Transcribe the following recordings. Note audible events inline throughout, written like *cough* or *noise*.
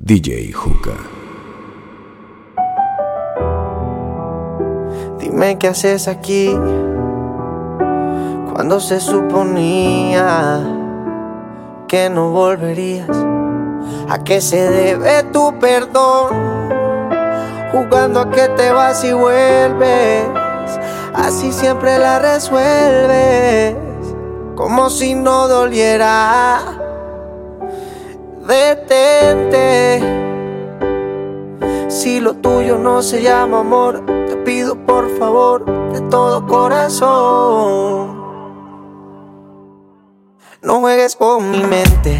DJ Juca. Dime qué haces aquí cuando se suponía que no volverías. ¿A qué se debe tu perdón? Jugando a que te vas y vuelves. Así siempre la resuelves. Como si no doliera. Detente. Si lo tuyo no se llama amor, te pido por favor de todo corazón. No juegues con mi mente.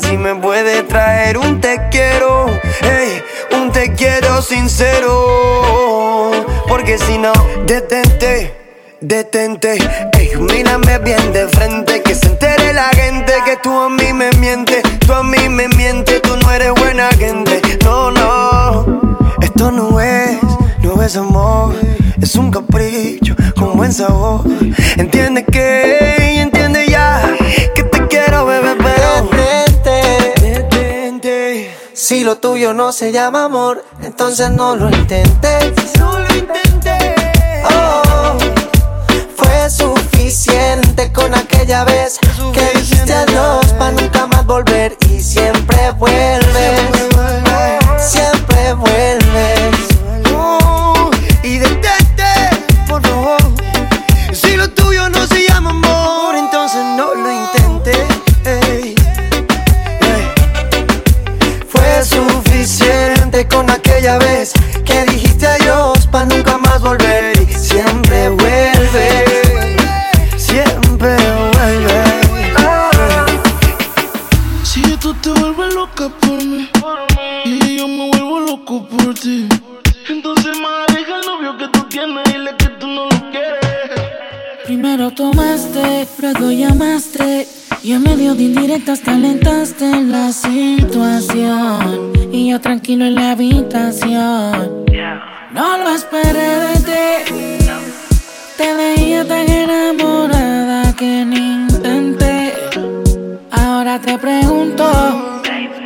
Si me puede traer un te quiero, ey, un te quiero sincero. Porque si no, detente. Detente, ey, mírame bien de frente, que se entere la gente que tú a mí me mientes, tú a mí me mientes, tú no eres buena gente, no, no, esto no es, no es amor, es un capricho con buen sabor, entiende que, Si lo tuyo no se llama amor, entonces no lo intentes. no lo intenté, Oh, fue suficiente con aquella vez que dijiste adiós para nunca más volver y siempre vuelves.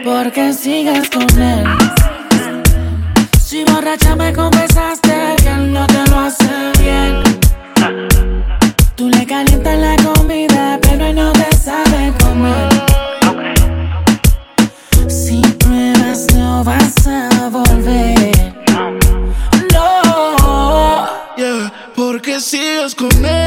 ¿Por qué sigues con él? Si borracha me confesaste que él no te lo hace bien. Tú le calientas la comida, pero él no te sabe comer. Si pruebas, no vas a volver. No. Yeah, porque sigues con él.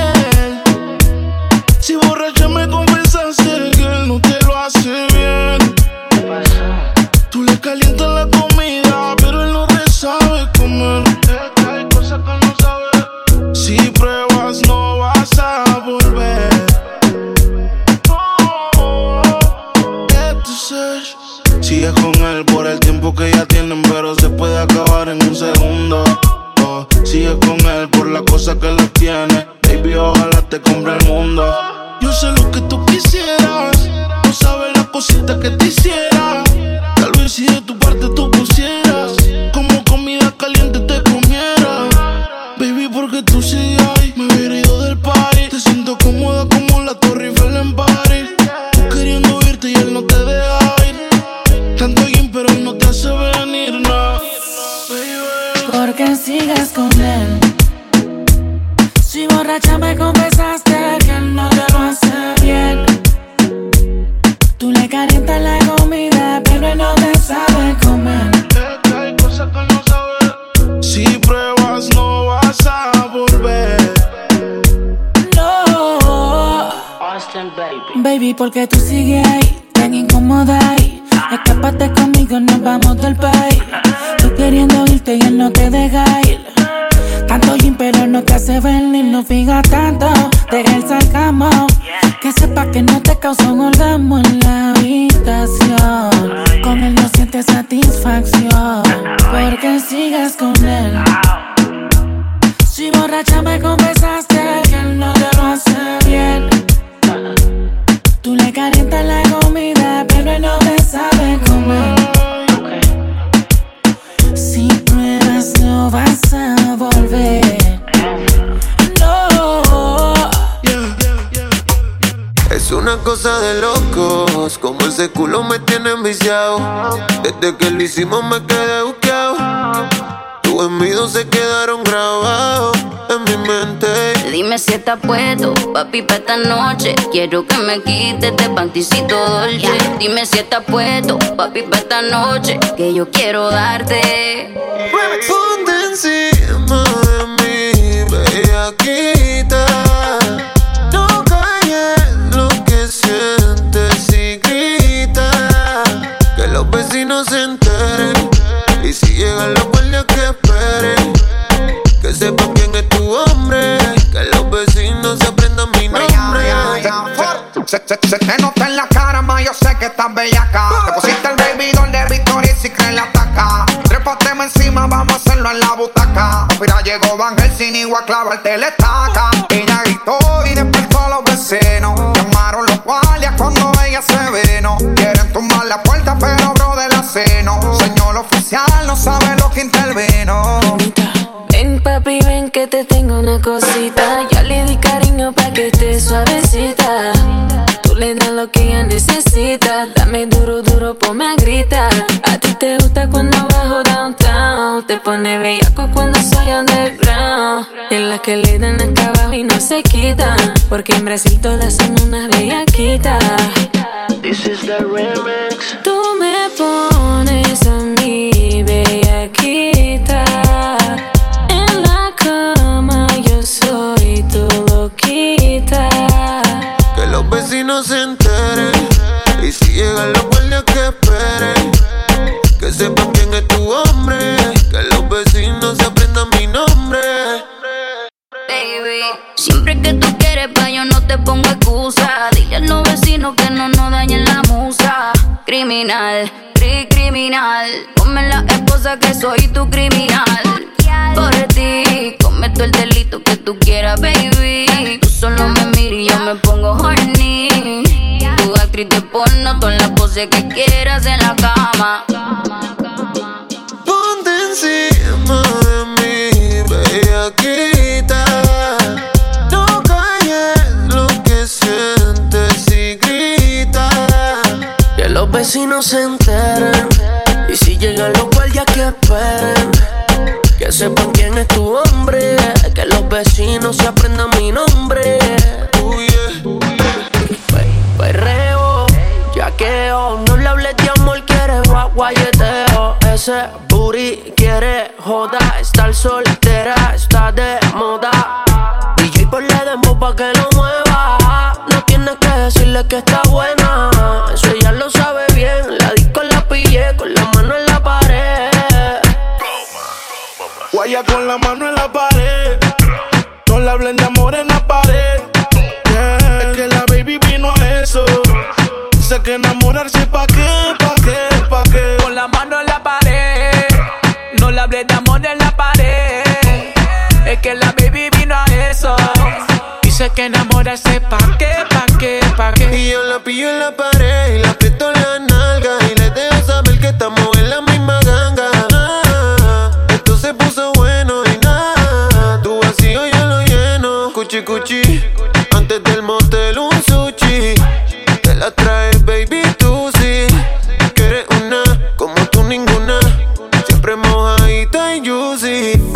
Quiero que me quites de este panticito dolce. Dime si estás puesto, papi, para esta noche. Que yo quiero darte vengo a clavarte el estado. Porque en Brasil todas son unas bellaquitas. Zawsze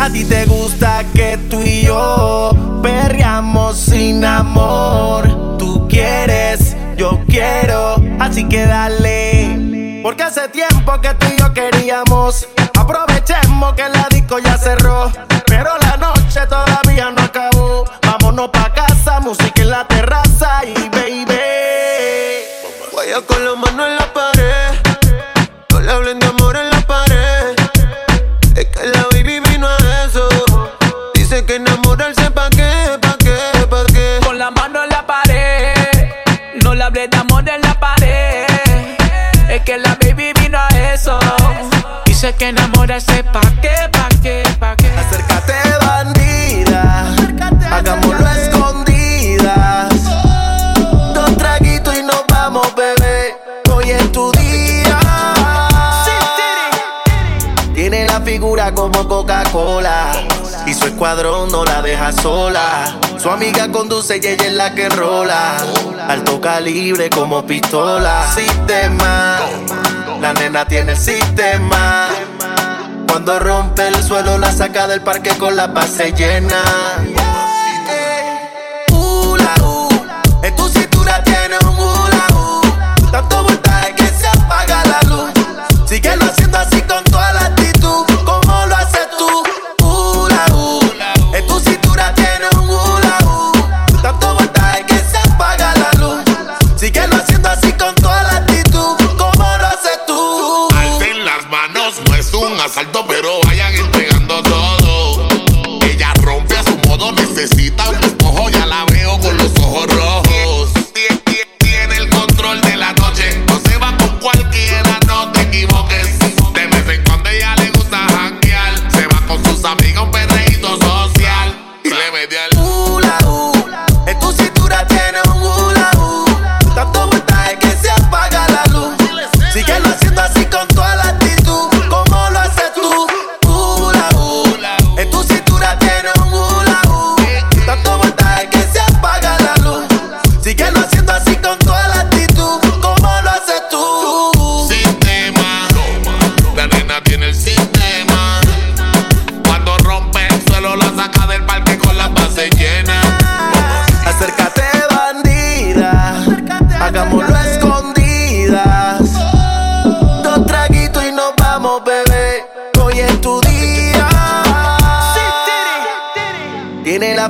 A ti te gusta que tú y yo perreamos sin amor. Tú quieres, yo quiero, así que dale. Porque hace tiempo que tú y yo queríamos. Aprovechemos que la disco ya cerró. Dice que enamorarse pa' qué, pa' qué, pa' qué. Acércate, bandida. Acércate, Hagámoslo a escondidas. Dos traguitos y nos vamos, bebé. Hoy es tu día. Tiene la figura como Coca-Cola. Y su escuadrón no la deja sola. Su amiga conduce y ella es la que rola. Alto calibre como pistola. Sistema. La nena tiene el sistema. Cuando rompe el suelo, la saca del parque con la base llena. Uh, uh, en tu cintura tienes un uh, hula, uh. Tanto voltaje que se apaga la luz. Síguelo haciendo así.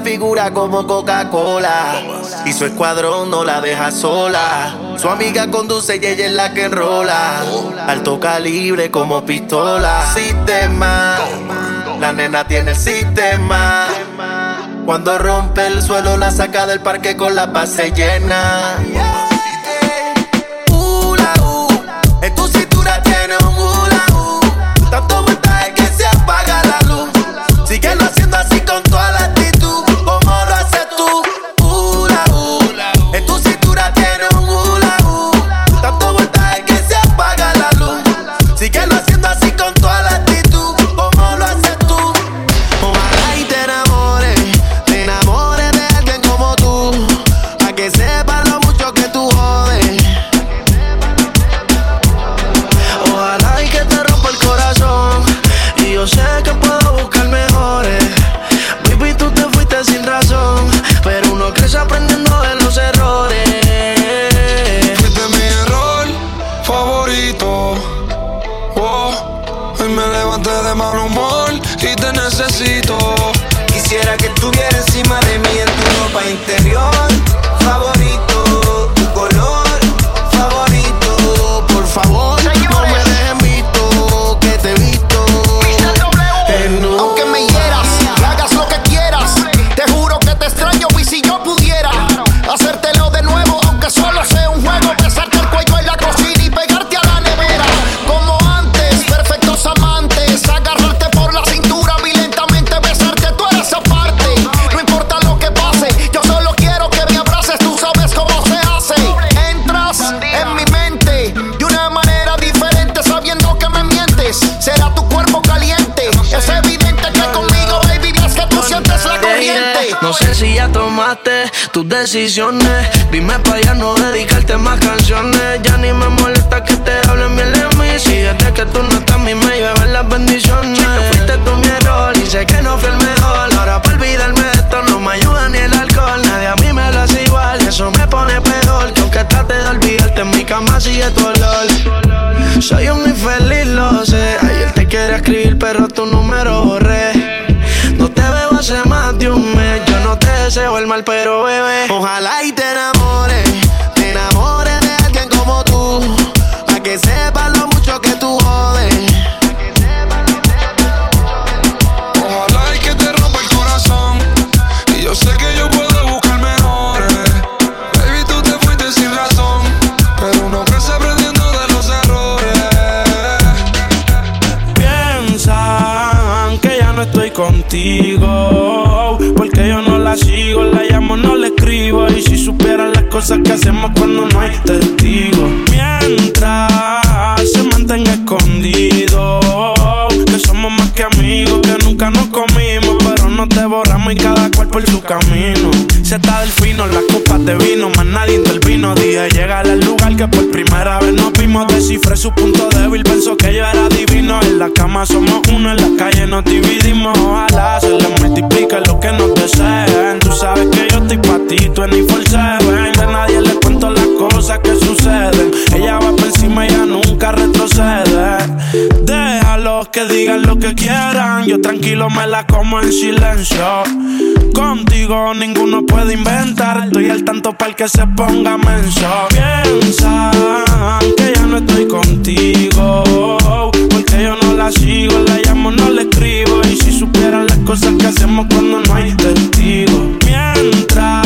figura como Coca-Cola. Y su escuadrón no la deja sola. Su amiga conduce y ella es la que enrola. Alto calibre como pistola. Sistema. La nena tiene el sistema. Cuando rompe el suelo la saca del parque con la base llena. decisión que digan lo que quieran. Yo tranquilo me la como en silencio. Contigo ninguno puede inventar. Estoy al tanto para que se ponga menso. Piensa que ya no estoy contigo. Porque yo no la sigo, la llamo, no le escribo. Y si supieran las cosas que hacemos cuando no hay testigo. Mientras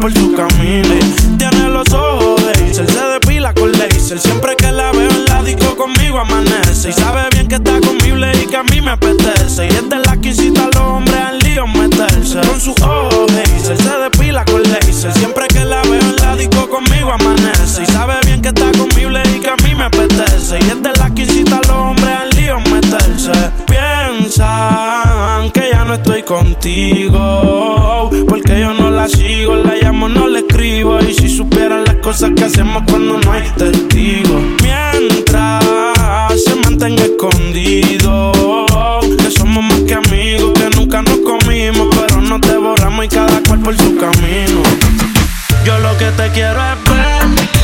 por su camino. Tiene los ojos de se depila con laser. Siempre que la veo en la disco conmigo amanece. Y sabe bien que está conmigo y que a mí me apetece. Y es la que incita los hombres al lío meterse. Con sus ojos de se depila con laser. Siempre que la veo en la disco conmigo amanece. Y sabe bien que está conmigo y que a mí me apetece. Y es la que incita los hombres al lío meterse. Piensan que ya no estoy contigo. Porque yo no la sigo, Y si supieran las cosas que hacemos cuando no hay testigo. Mientras se mantenga escondido. Que somos más que amigos, que nunca nos comimos. Pero nos devoramos y cada cual por su camino. Yo lo que te quiero es ver.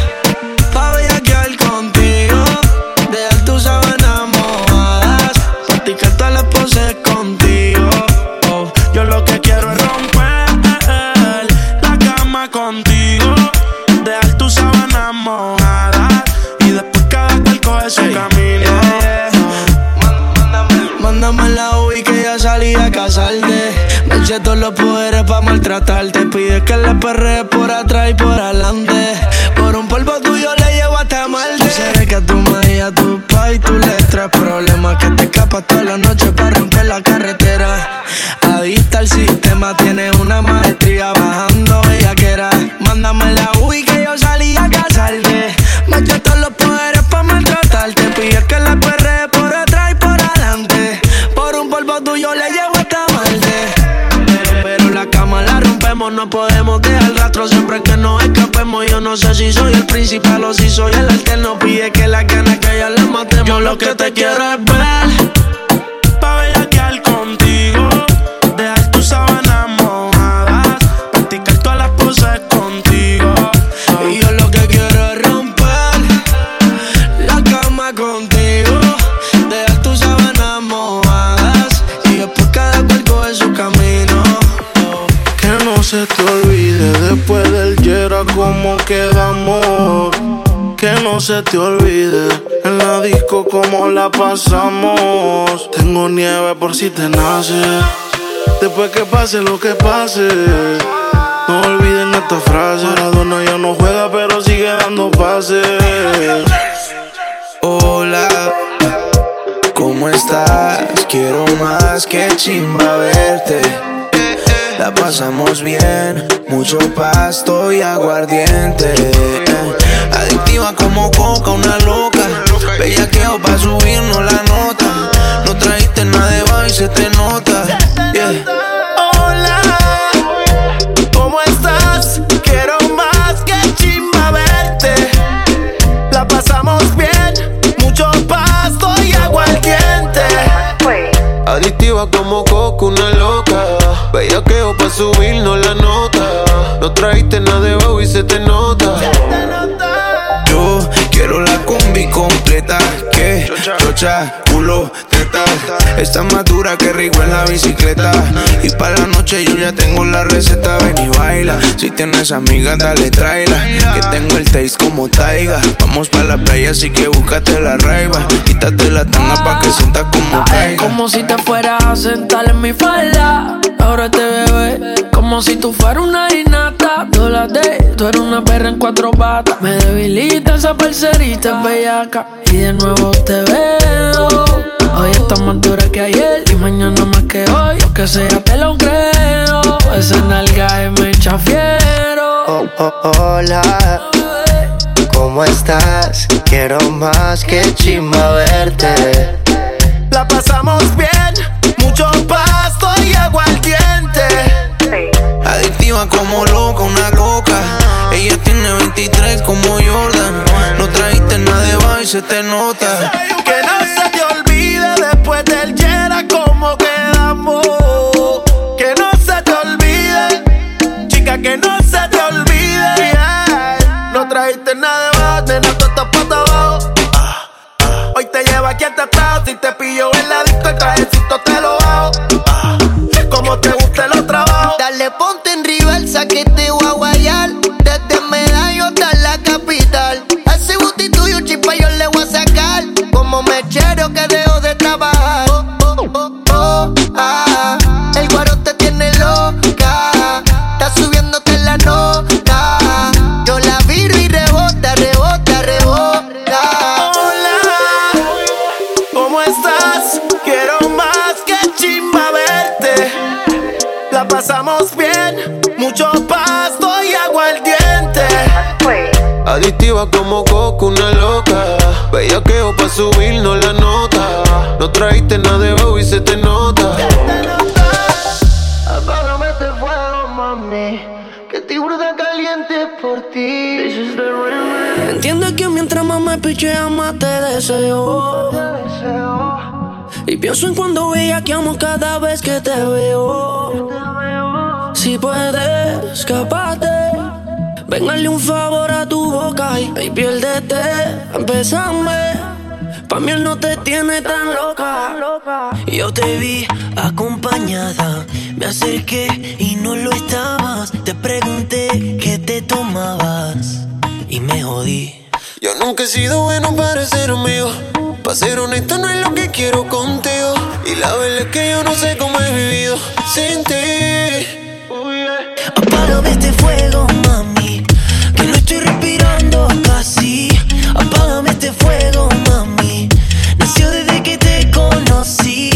Me eché todos los poderes pa' maltratarte. Pide que la perre por atrás y por adelante. Por un polvo tuyo le llevo hasta Marte. Sé que a tu madre y a tu pa' y tú le traes problemas. Que te escapas toda la noche pa' romper la carretera. Adicta al sistema, tiene una maestría no sé si soy el principal o si soy el alterno. Pide que la gana que ya le matemos. Yo lo que te quiero es ver. Pa' bellaquear contigo. Dejar tus sábanas mojadas. Practicar todas las poses contigo. Y yo lo que quiero es romper la cama contigo. Dejar tus sábanas mojadas. Y después cada cual coge su camino. Que no se te olvide después quedamos. Que no se te olvide en la disco cómo la pasamos. Tengo nieve por si te nace. Después que pase lo que pase. No olviden esta frase. Maradona ya no juega, pero sigue dando pases. Hola, ¿cómo estás? Quiero más que chimba verte. La pasamos bien, mucho pasto y aguardiente. Adictiva como coca, una loca. Bellaqueo pa' subirnos la nota. No trajiste nada de baile, se te nota. Yeah. Hola, ¿cómo estás? Quiero más que chimba verte. La pasamos bien, mucho pasto y aguardiente. Adictiva como coco, una loca. Pa' subirnos la nota. No trajiste nada de bajo y se te nota. Yo quiero la combi completa. Que chocha, culo. Está más dura que rico en la bicicleta. Y para la noche yo ya tengo la receta. Ven y baila. Si tienes amigas, dale, tráela. Que tengo el taste como taiga. Vamos para la playa, así que búscate la raiva. Quítate la tanga pa' que sientas como caiga. Como si te fueras a sentar en mi falda. Ahora te bebé. Como si tú fueras una innata, tú la de, tú eres una perra en cuatro patas. Me debilita esa parcerita bellaca y de nuevo te veo. Hoy está más dura que ayer y mañana más que hoy. que sea te lo creo. Esa nalga es me chafiero. Oh, oh, hola. ¿Cómo estás? Quiero más que chima verte. La pasamos bien, mucho pasto y agua al diente. Como loca, una loca. Ella tiene 23 como Jordan. No trajiste nada de baile, se te nota. Que no se te olvide después del Yera como quedamos. Que no se te olvide, chica, que no se te olvide. No trajiste nada de baile, nena, tú estás pata abajo. Hoy te llevo aquí hasta atrás, si te pillo en la disco, el trajecito te lo bajo. Como te guste los trabajos. Dale, ponte que te voy a guayar. Desde Medallo hasta la capital. Ese booty tuyo, chispa, yo le voy a sacar. Como mechero que dejo de trabajar. Oh, oh, oh, oh, ah. El guaro te tiene loca. Está subiéndote la nota. Yo la viro y rebota, rebota, rebota. Hola, ¿cómo estás? Quiero más que chimba verte. La pasamos bien, Adictiva como coco, una loca. Bellaqueo pa' subirnos la nota. No trajiste nada de bajo y se te nota. Apágame este fuego, mami. Que burda caliente por ti. Entiendes que mientras más me pichea más te deseo. Y pienso en cuando amo cada vez que te veo. Si puedes, escapate. Ven, hazle un favor a tu boca y, y piérdete. Empezame. Pa' mí él no te tiene tan loca. Yo te vi acompañada, me acerqué y no lo estabas. Te pregunté qué te tomabas y me jodí. Yo nunca he sido bueno para ser amigo. Para ser honesto, no es lo que quiero contigo. Y la verdad es que yo no sé cómo he vivido sin ti. Apágame este fuego, mami, respirando casi. Apágame este fuego, mami. Nació desde que te conocí.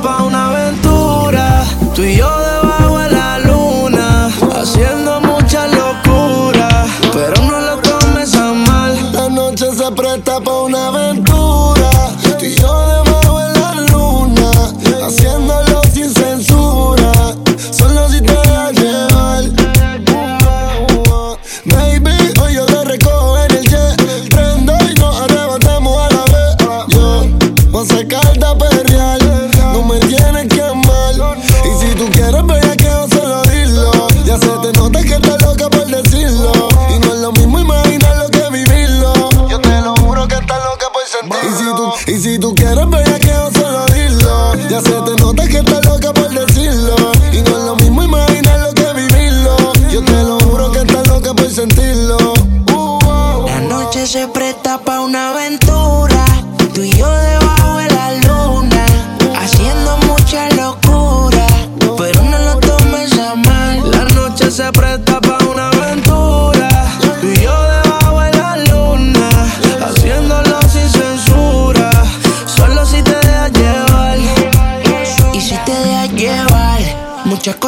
Pa' una aventura. Tú y yo de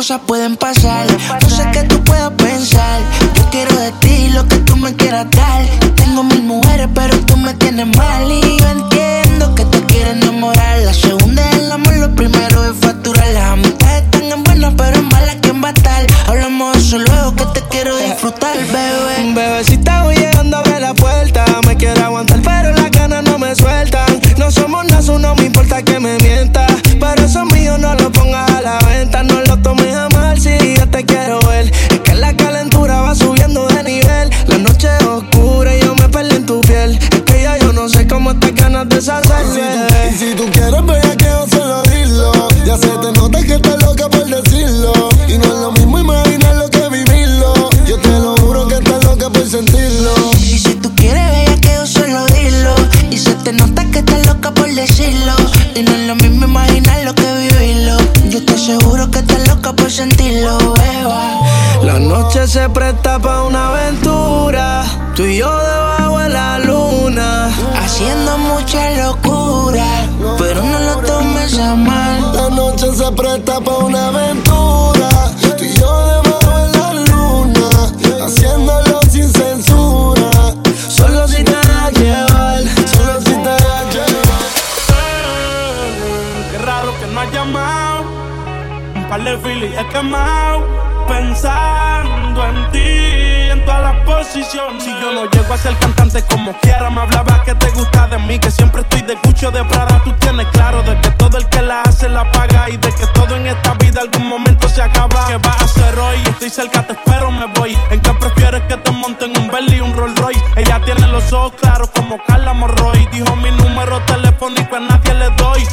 cosas pueden se presta pa' una aventura. Tú y yo debajo de la luna, haciéndolo sin censura. Solo si te dejas llevar. Solo si te dejas llevar. raro que no ha llamado. Un par de filis he quemado. Pensando en ti, en todas las posiciones. Si yo no llego a ser cantante como quiera, me hablaba que te gusta de mí, que siempre estoy de cucho de Prada. Tú tienes claro de que todo el que la la paga y de que todo en esta vida algún momento se acaba. ¿Qué vas a hacer hoy? Estoy cerca, te espero, me voy. ¿En qué prefieres que te monten un Bentley y un Rolls Royce? Ella tiene los ojos claros como Carla Morroy. Dijo mi número telefónico a nadie.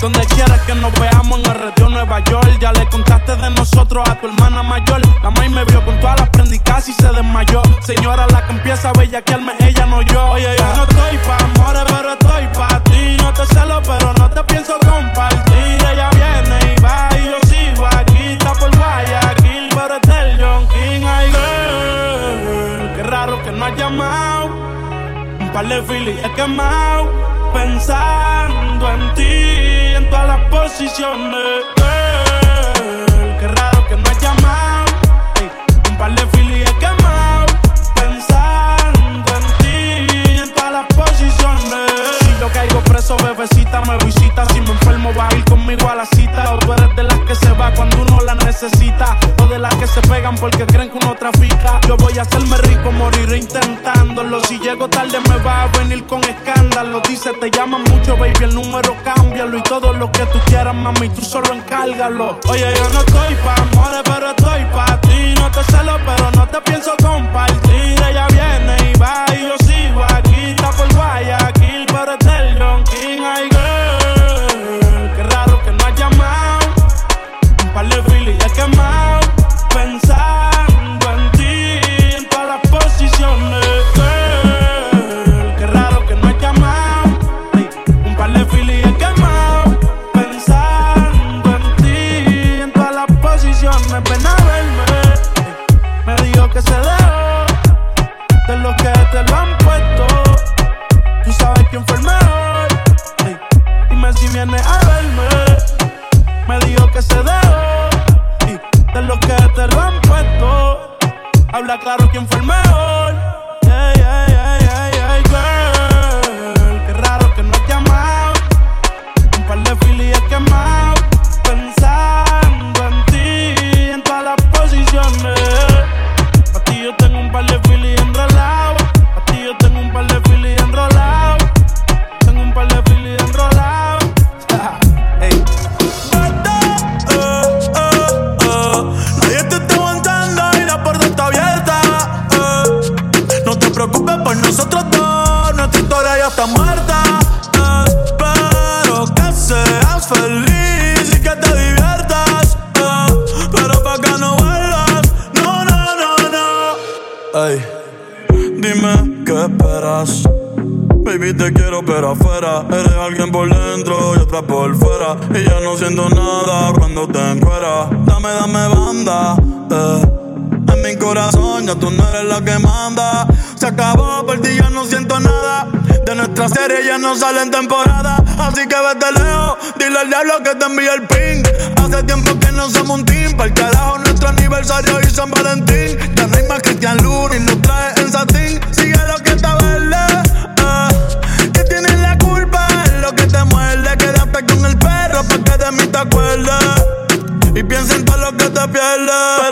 Donde quieras que nos veamos en el retiro Nueva York. Ya le contaste de nosotros a tu hermana mayor. La maíz me vio con todas las prendicas y se desmayó. Señora, la que empieza a bellaquearme, ella no yo. Oye, yo no estoy pa' amores, pero estoy pa' ti. No te celo, pero no te pienso compartir. Ella viene y va par de filis he quemado. Pensando en ti, en todas las posiciones. Girl, qué raro que no has llamado. Un par de filis he quemado. La cita. O eres de las que se va cuando uno la necesita. O de las que se pegan porque creen que uno trafica. Yo voy a hacerme rico, moriré intentándolo. Si llego tarde, me va a venir con escándalo. Dice, te llaman mucho, baby, el número cámbialo. Y todo lo que tú quieras, mami, tú solo encárgalo. Oye, yo no estoy pa' amores, pero estoy pa' ti. No te celo, pero no te pienso compartir. Ella viene y va y yo Habla claro quién fue el mejor. Eres alguien por dentro y otra por fuera. Y ya no siento nada cuando te encueras. Dame, dame banda, eh. En mi corazón ya tú no eres la que manda. Se acabó, por ti ya no siento nada. De nuestra serie ya no sale en temporada. Así que vete lejos, dile al diablo que te envíe el ping. Hace tiempo que no somos un team Para el carajo nuestro aniversario y San Valentín. Ya no más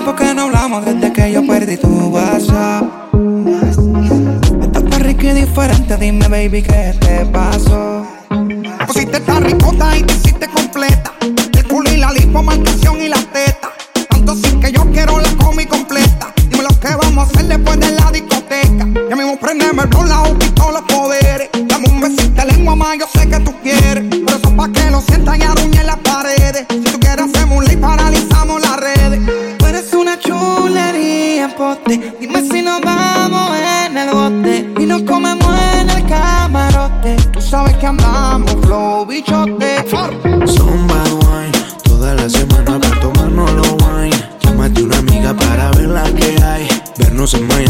tiempo que no hablamos desde que yo perdí tu WhatsApp. Estás tan rico y diferente, dime baby qué te pasó. Pusiste esta ricota y te hiciste completa. El culo y la lipo, marcación y la teta. Tanto sí que yo quiero la comi completa. Dime lo que vamos a hacer después de la discoteca. Ya mismo prendeme el la y todos los poderes. Dame un besito lengua más, yo sé que tú quieres. Por eso pa' que lo sientas y aruñe la Dime si nos vamos en el bote y nos comemos en el camarote. Tú sabes que andamos flow bichote. Son bad wine, toda la semana para tomarnos los wine. Llámate una amiga para ver la que hay. Vernos en Miami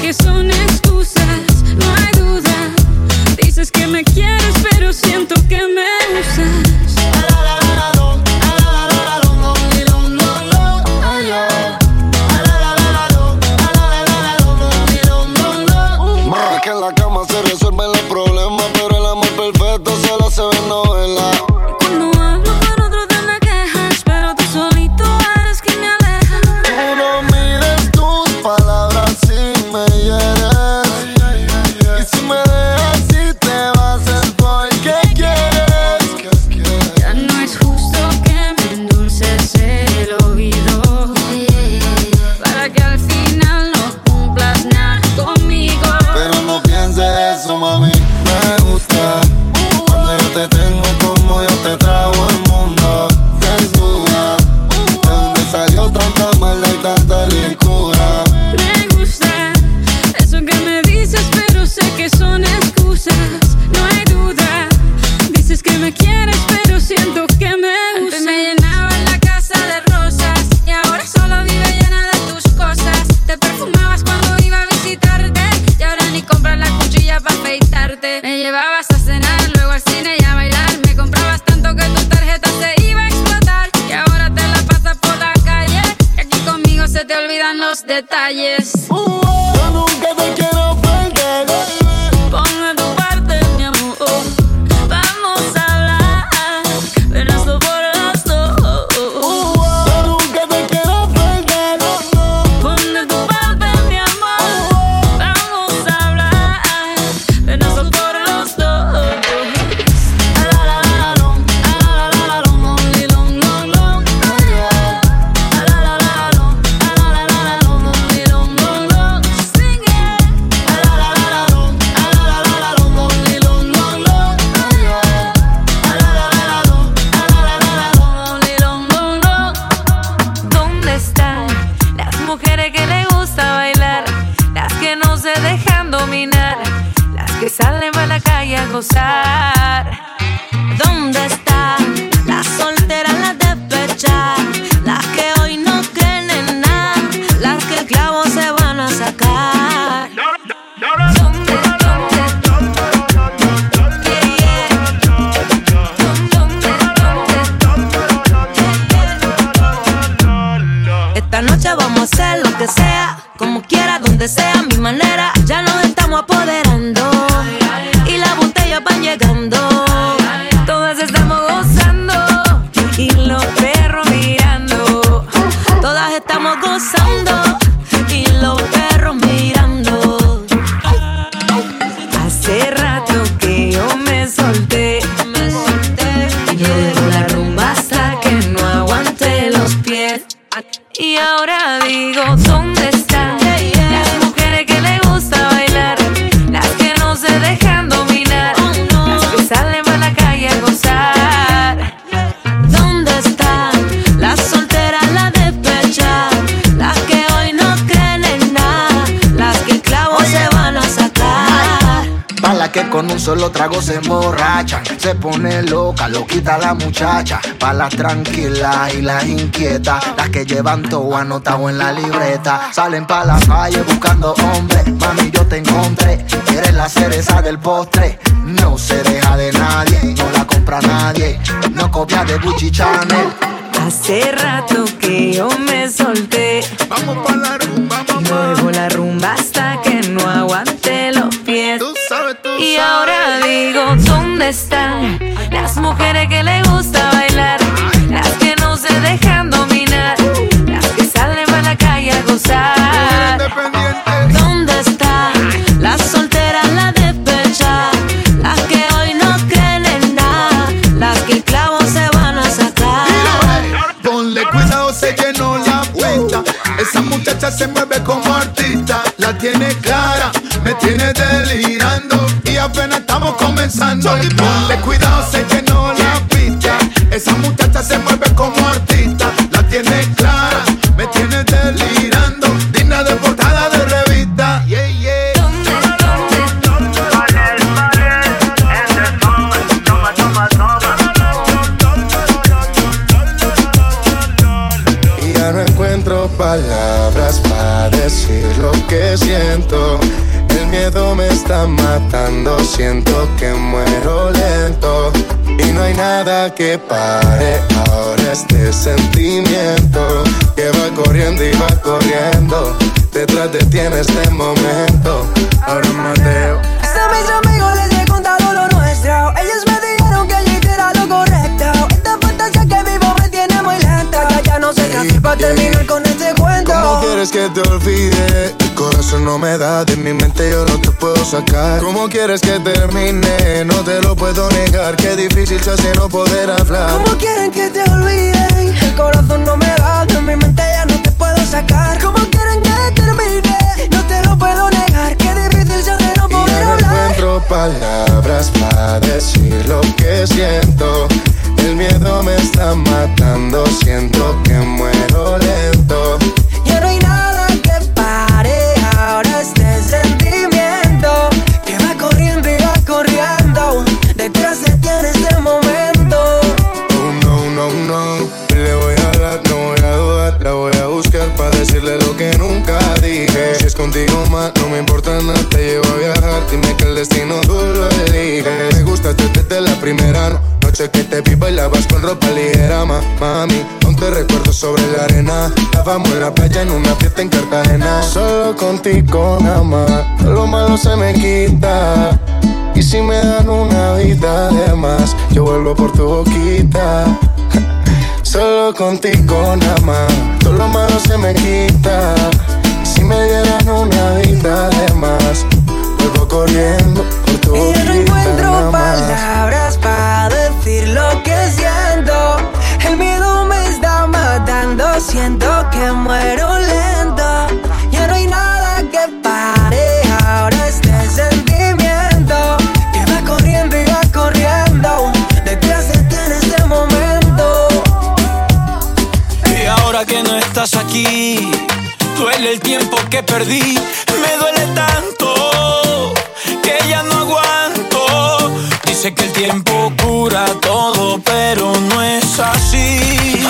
que me Y ahora digo, ¿dónde están con un solo trago se emborrachan. Se pone loca, lo quita la muchacha. Pa' las tranquilas y las inquietas Las que llevan todo anotado en la libreta. Salen pa' la calle buscando hombres Mami, yo te encontré. Eres la cereza del postre. No se deja de nadie. No la compra nadie. No copia de Gucci Chanel. Hace rato que yo me solté. Vamos pa' la rumba, mamá. Dejo la rumba hasta que no aguante los pies. Y ahora digo, ¿dónde están las mujeres que le gusta bailar? Las que no se dejan dominar. Las que salen a la calle a gozar. ¿Dónde están las solteras, las despechadas? Las que hoy no creen en nada. Las que el clavo se van a sacar. Ponle cuidado, se llenó la cuenta. Esa muchacha se mueve como artista. La tiene clara, me tiene delirando. Apenas estamos comenzando. Y ponle cuidado, se llenó la pista. Esa muchacha se mueve como artista. Está matando, siento que muero lento. Y no hay nada que pare ahora este sentimiento que va corriendo y va corriendo. Detrás de ti en este momento. Ahora Mateo. A mis amigos les he contado lo nuestro. Ellos me dijeron que yo hiciera lo correcto. Esta fantasía que vivo me tiene muy lenta. Ya, ya no sé qué hacer para terminar con este. ¿Cómo quieres que te olvide? El corazón no me da, de mi mente yo no te puedo sacar. ¿Cómo quieres que termine? No te lo puedo negar, qué difícil se hace no poder hablar. ¿Cómo quieren que te olviden? El corazón no me da, de mi mente ya no te puedo sacar. ¿Cómo quieren que termine? No te lo puedo negar, qué difícil se hace no poder No hablar. encuentro palabras para decir lo que siento. El miedo me está matando, siento que muero lento. No me importa nada. Te llevo a viajar. Dime que el destino tú lo eliges. Me gusta desde la primera noche que te vi bailabas con ropa ligera, ma, mami. Aún te recuerdo sobre la arena. Estábamos en la playa en una fiesta en Cartagena. Solo contigo nada más. Todo lo malo se me quita. Y si me dan una vida de más, yo vuelvo por tu boquita. *laughs* Solo contigo nada más, todo lo malo se me quita. Si me dieran una vida de más, vuelvo corriendo por tu Y boquita. yo no encuentro palabras para decir lo que siento. El miedo me está matando, siento que muero lento. Ya no hay nada que pare ahora este sentimiento que va corriendo y va corriendo detrás de ti en este momento. Y ahora que no estás aquí, Duele el tiempo que perdí, me duele tanto que ya no aguanto. Dice que el tiempo cura todo, pero no es así.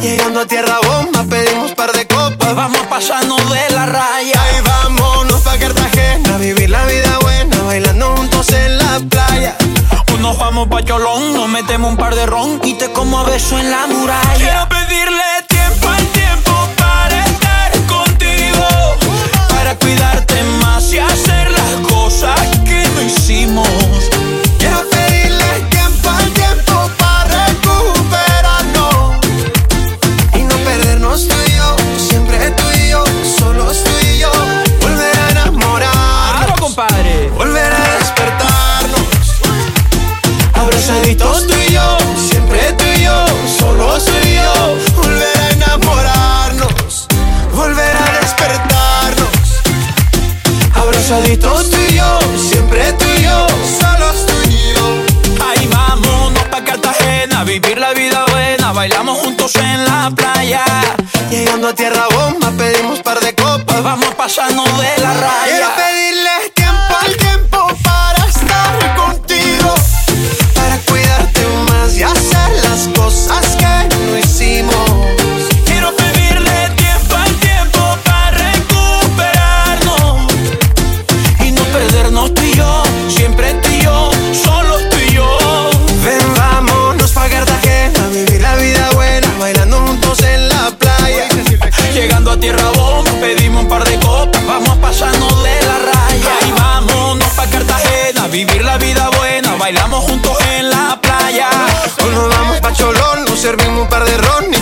Llegando a tierra bomba, pedimos par de copas. Vamos pasando de la raya. Y vámonos pa' Cartagena, vivir la vida buena, bailando juntos en la playa. Hoy nos vamos pa' Cholón, nos metemos un par de ron y como a beso en la muralla. Besitos tú y yo, siempre tú y yo, solos tú yo. Ahí vámonos pa' Cartagena, vivir la vida buena, bailamos juntos en la playa. Llegando a tierra bomba, pedimos par de copas, vamos pasando de la raya. vivir la vida buena. Bailamos juntos en la playa. Nos damos pa' cholón, nos servimos un par de ron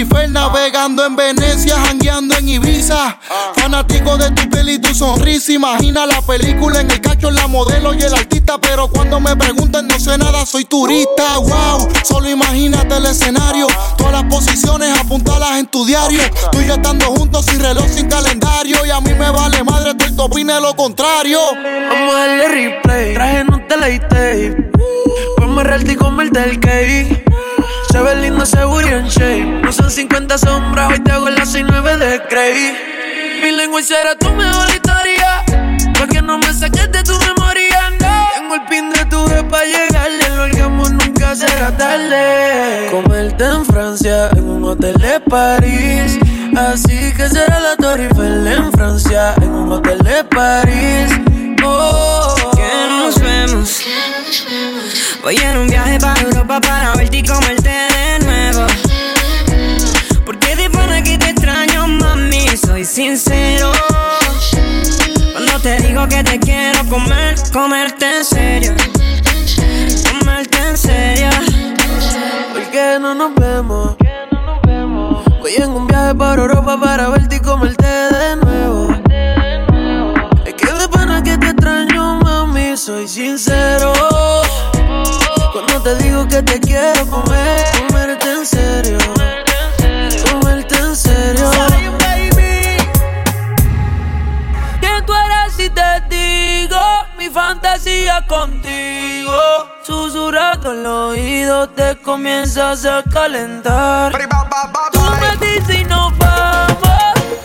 Eiffel Navegando en Venecia, jangueando en Ibiza Fanático de tu piel y tu sonrisa Imagina la película en el cacho, la modelo y el artista Pero cuando me preguntan no sé nada, soy turista Wow, solo imagínate el escenario Todas las posiciones apuntalas en tu diario Tú y yo estando juntos sin reloj, sin calendario Y a mí me vale madre, tú el opine lo contrario Vamos a darle replay. Traje no te tape. Ponme realty y comerte el cake. Se ve lindo ese booty en shape. No son 50 sombras, hoy te hago las 69 de Cray. Mi lengua será tu mejor historia. Pa' que no me saques de tu memoria, no. Tengo el pin de tu vez pa' llegarle. El orgasmo nunca será tarde. Comerte en Francia, en un hotel de París. Así que será la Torre Eiffel en Francia, en un hotel de París. Voy en un viaje para Europa para verte y comerte de nuevo. Porque de pana que te extraño, mami, soy sincero. Cuando te digo que te quiero comer, comerte en serio. Comerte en serio. ¿Por qué no nos vemos? Voy en un viaje para Europa para verte y comerte de nuevo. Es que de pana que te extraño, mami, soy sincero. Te digo que te quiero comer, comerte en serio, comerte en serio. Soy un baby. ¿Quién tú eres si te digo mi fantasía contigo? Susurrando en los oído te comienzas a calentar. Tú me dices y no vamos,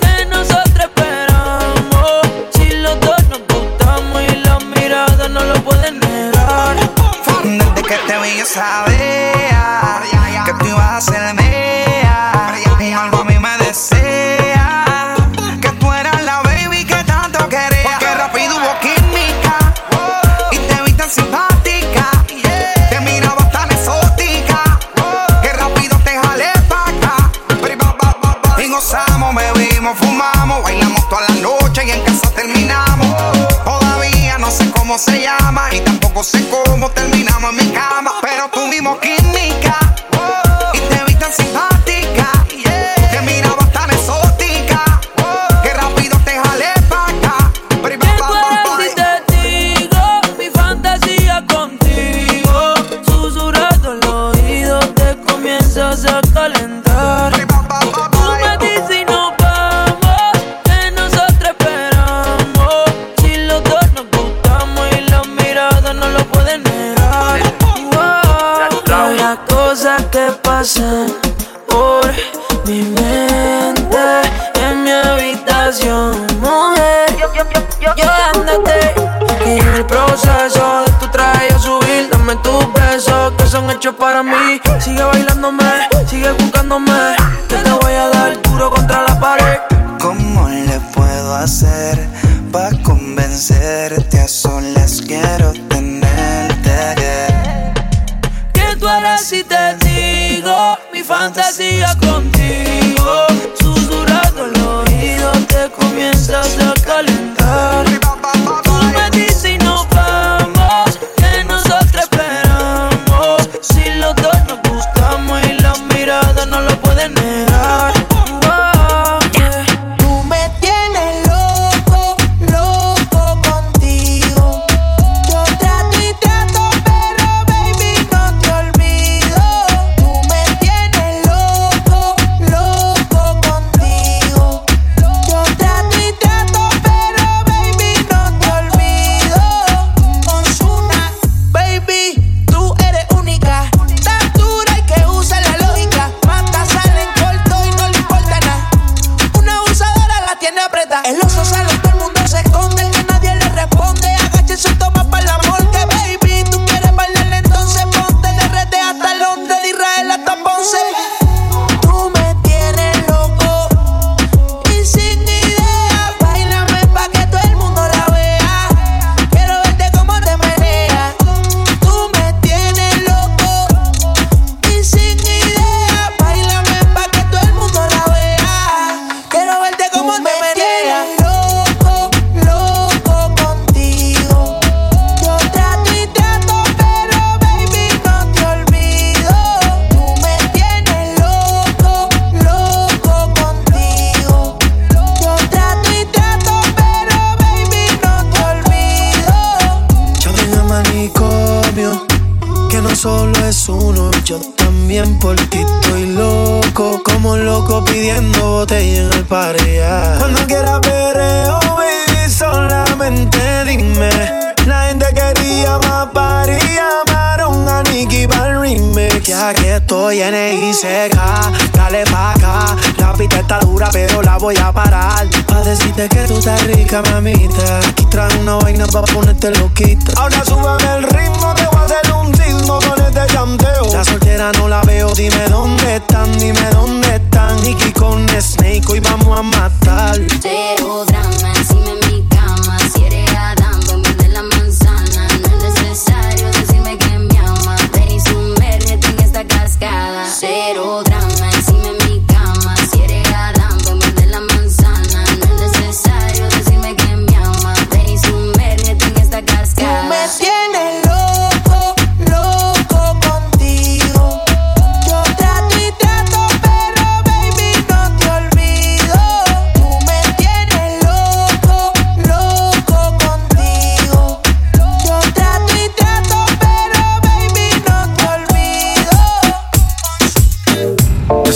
que nosotros esperamos. Si los dos nos gustamos y las miradas no lo pueden negar. Desde que este te vi yo sabía que tú ibas a ser mía. Y algo a mí me desea que tú eras la baby que tanto quería. Que rápido hubo química y te vi tan simpática. Te miraba tan exótica que rápido te jalé pa' acá. Y gozamos, bebimos, fumamos, bailamos toda la noche y en casa terminamos. Todavía no sé cómo se llama tampoco sé cómo terminamos en mi cama, pero tuvimos que pasan por mi mente en mi habitación, mujer. Yo ándate, que en el proceso de tu traje a subir, dame tus besos que son hechos para mí. Sigue bailándome, sigue buscándome, que te voy a dar duro contra la pared. ¿Cómo le puedo hacer para convencerte a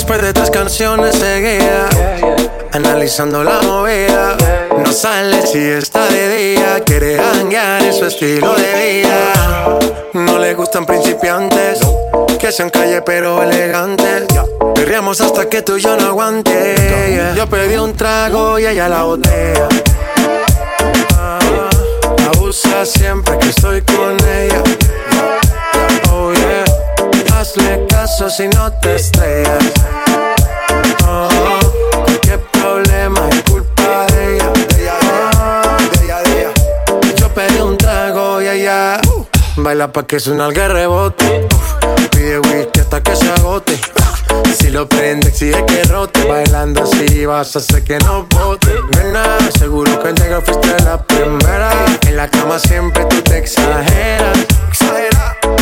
después de tus canciones seguía analizando la movida. No sale si está de día, quiere hangar en su estilo de vida. No le gustan principiantes que sean calle pero elegantes. Perriamos hasta que tú y yo no aguante. Yo pedí un trago y ella la botea. Ah, abusa siempre que estoy con ella Hazle caso si no te estrellas. Oh, cualquier problema es culpa de ella. De ella, de ella, de ella. Yo pedí un trago y ella uh, baila pa' que su nalga rebote. Pide whisky hasta que se agote. Si lo prende, exige que rote. Bailando así vas a hacer que no bote. Nena, seguro que al llegar fuiste la primera. En la cama siempre tú te exageras. Exageras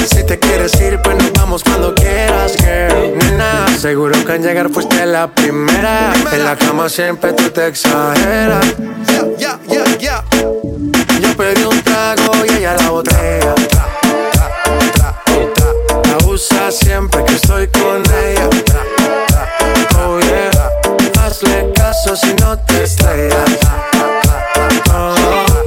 si te quieres ir, pues nos vamos cuando quieras, girl. Nena, seguro que al llegar fuiste la primera. En la cama siempre tú te exageras. Yeah, yeah, yeah. Yo pedí un trago y ella la botella. La usa siempre que estoy con ella. Oh yeah, hazle caso si no te estrellas. Oh,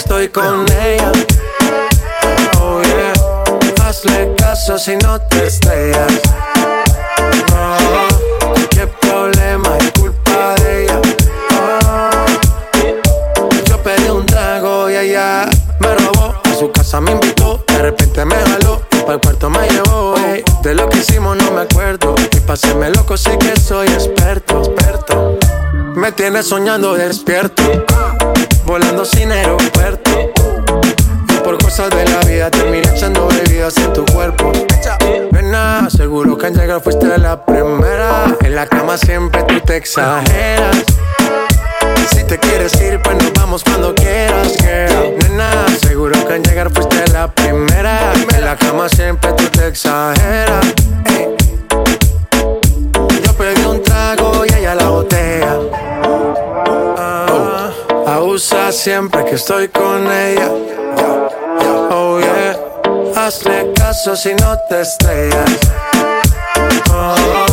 estoy con ella. Oh yeah, hazle caso si no te estrellas. Oh, qué problema es culpa de ella. Oh, yo pedí un trago y ella me robó. A su casa me invitó, de repente me jaló para el cuarto me llevó. ey. De lo que hicimos no me acuerdo. Y pa' hacerme loco sé que soy experto, experto. Me tienes soñando despierto, volando sin aeropuerto. Y por cosas de la vida terminé echando bebidas en tu cuerpo. Nena, seguro que al llegar fuiste la primera. En la cama siempre tú te exageras. Si te quieres ir, pues nos vamos cuando quieras, girl. Nena, seguro que al llegar fuiste la primera. En la cama siempre tú te exageras. Ey. Yo pedí un trago y ella la botella. Siempre que estoy con ella. Oh yeah, hazle caso si no te estrellas. Oh,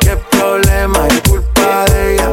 qué problema es culpa de ella.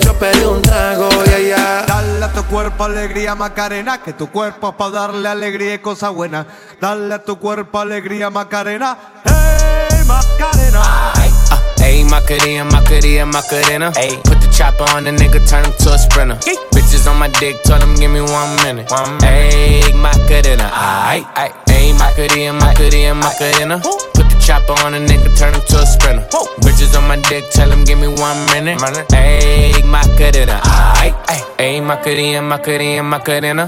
Yo pedí un trago y ella. Dale a tu cuerpo alegría Macarena, que tu cuerpo es para darle alegría y cosas buenas. Dale a tu cuerpo alegría Macarena, hey Macarena. Uh, Ayy, Macarena, Macarena, Macarena. Ayy, put the chopper on the nigga, turn him to a sprinter. Bitches on my dick, told him give me one minute. Ayy, Macarena, aight, aight. Ayy, Macarena, Macarena, Macarena. Put the chopper on the nigga, turn him to a sprinter. Bitches on my dick, tell him give me one minute. Ayy, Macarena, aight, aight. Ayy, Macarena, Macarena, Macarena.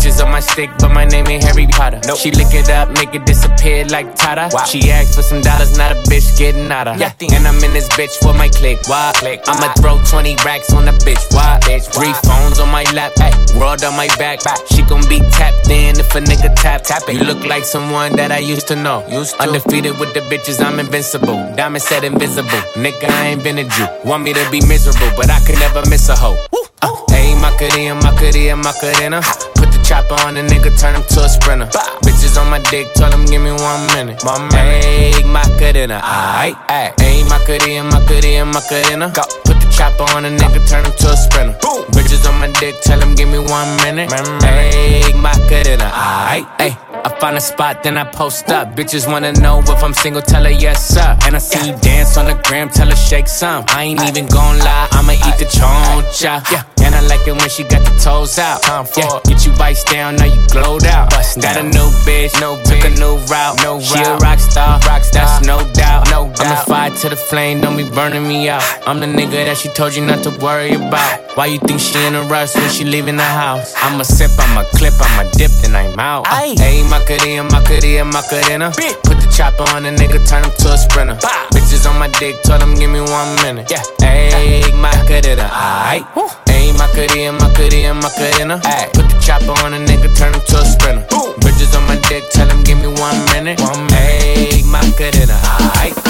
Bitches on my stick, but my name ain't Harry Potter. She lick it up, make it disappear like Tata. She asked for some dollars, not a bitch getting out of. And I'm in this bitch for my click. Why? click. I'ma throw 20 racks on the bitch. Why? Three phones on my lap, ay, world on my back. She gon' be tapped in if a nigga tap. tap it. You look like someone that I used to know. Undefeated with the bitches, I'm invincible. Diamond said invisible. Nigga, I ain't been a Jew. Want me to be miserable, but I could never miss a hoe. Uh, Ayy, Macarena, Macarena, Macarena. Put chopper on a nigga, turn him to a sprinter. Bow. Bitches on my dick, tell him give me one minute. My make my cut in a aight. Ain't my cadena, my cadena, my cut in a. Put chopper on the nigga, turn him to a sprinter. Bitches on my dick, tell him give me one minute. Ayy, Macarena, aight, ayy. I find a spot, then I post up. Bitches wanna know if I'm single, tell her yes, sir. And I see you dance on the gram, tell her shake some. I ain't even gon' lie, I'ma eat the choncha. Yeah. And I like it when she got the toes out. Time for Yeah. Get you vice down, now you glowed out. Got a new bitch, no bitch. took a new route. No she a rock star, rock star. That's no doubt. No doubt. I'm a fire to the flame, don't be burning me out. I'm the nigga that she told you not to worry about. Why you think she in a rush when she leaving the house? I'ma sip, I'ma clip, I'ma dip, then I'm out. Aye Ayy, Macarena, Macarena, Macarena. Put the chopper on the nigga, turn him to a sprinter. Bitches on my dick, told him give me one minute. Yeah, ayy, Macarena, aight. Ayy, Macarena, Macarena, Macarena. Put the chopper on the nigga, turn him to a sprinter. Bitches on my dick, tell him give me one minute. One minute. Ayy, Macarena, aight.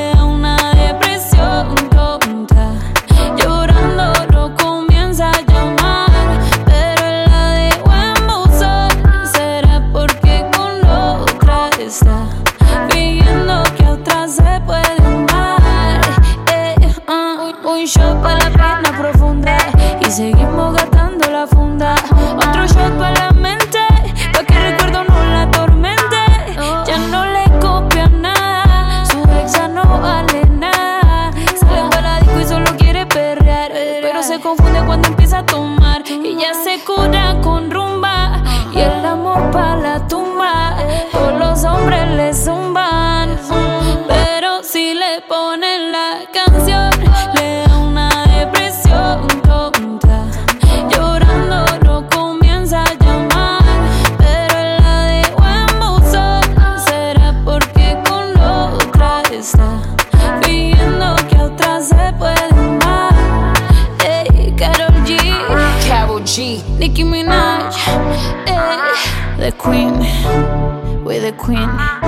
a queen. We're the queen.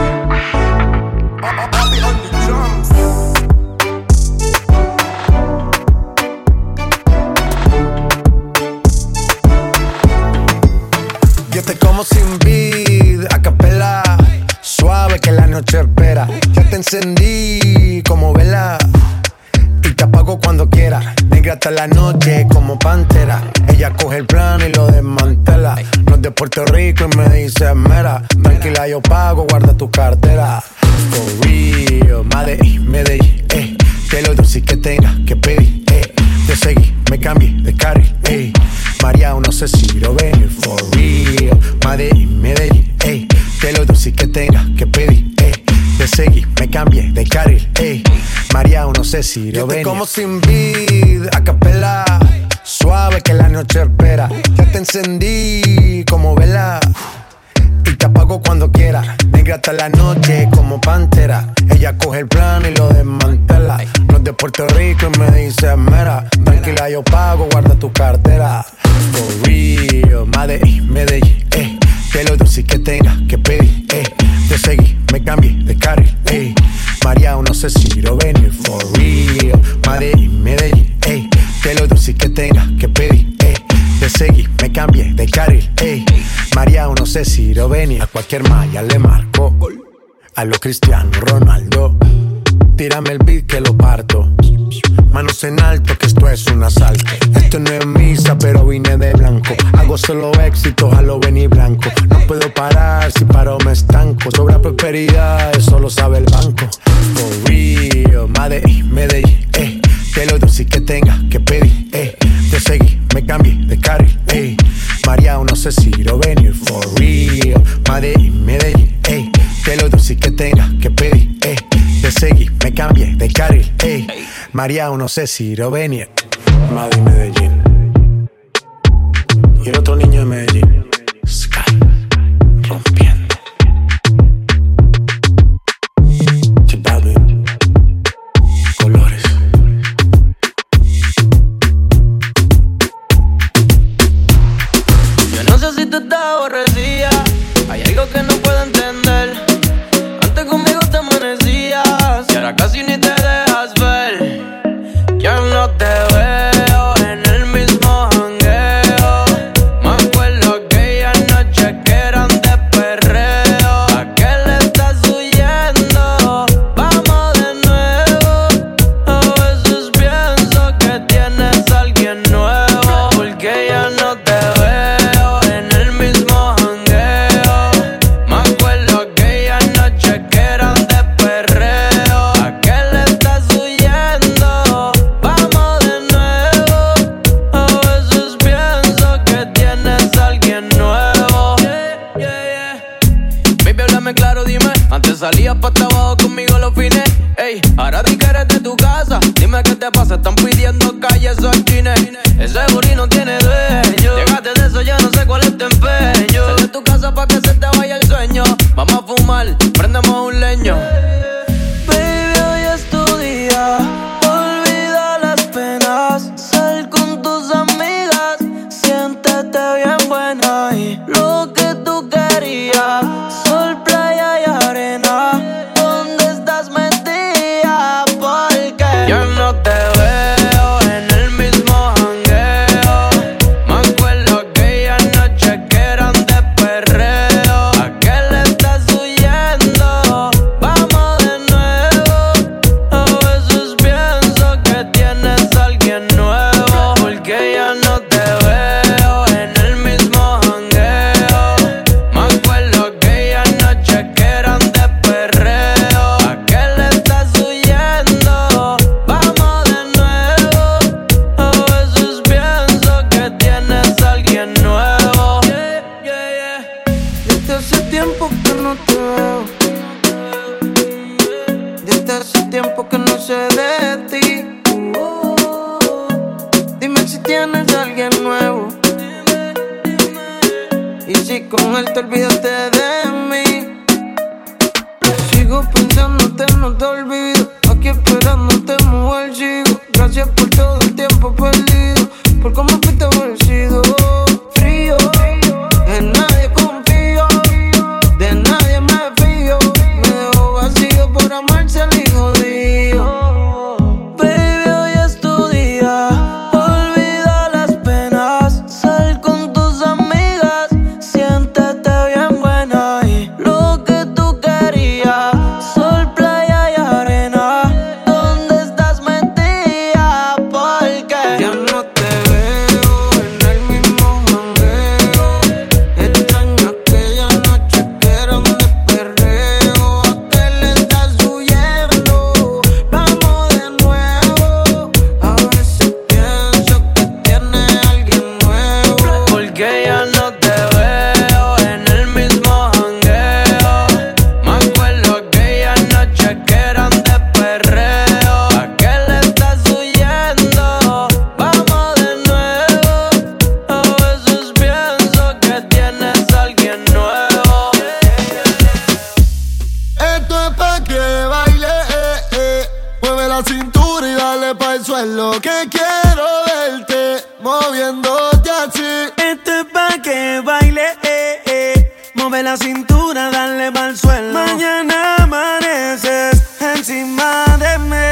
yo pago, guarda tu cartera. For real, Medellín, Medellín, eh. Te lo doy que tenga que pedir. Eh. Te seguí, me cambié de carril, eh. María, no sé si lo ven, for real. Medellín, Medellín, eh. Te lo doy sin que tenga que pedir. Eh. Te seguí, me cambié de carril, eh. María, no sé si lo ven. Yo te como sin vid, a capela. Suave que la noche espera. Ya te encendí como vela y te apago cuando quieras. Negra hasta la noche como pantera. Ella coge el plan y lo desmantela. No es de Puerto Rico y me dice mera. Tranquila, yo pago, guarda tu cartera. For real, Medellín, eh, Medellín, eh. Que lo dulce que tenga que pedir, eh. Te seguí, me cambié de carril, eh. María, no sé si lo venir. For real, Medellín, eh, Medellín, eh. Que lo dulce que tenga que pedir, eh. Te seguí, me cambié de carril, eh María o no sé si Rovenia, a cualquier malla le marco. A lo Cristiano Ronaldo, tírame el beat que lo parto. Manos en alto, que esto es un asalto. Esto no es misa, pero vine de blanco. Hago solo éxito, a lo venir blanco. No puedo parar, si paro me estanco. Sobra prosperidad, eso lo sabe el banco. For real, Medellín. Eh de lo dulce que tenga que pedir, eh. Te seguí, me cambié de carril, eh. María, no sé si lo venir for real. Madrid, Medellín, eh. Te lo dulce que tenga que pedir, eh. Te seguí, me cambié de carril, eh. María, no sé si lo venir. Madrid, Medellín. Y el otro niño de Medellín. Sky, rompiendo. la cintura y dale pa' el suelo. Que quiero verte moviéndote así. Este es pa' que baile, eh, eh. Mueve la cintura, dale pa' el suelo. Mañana amaneces encima de mí.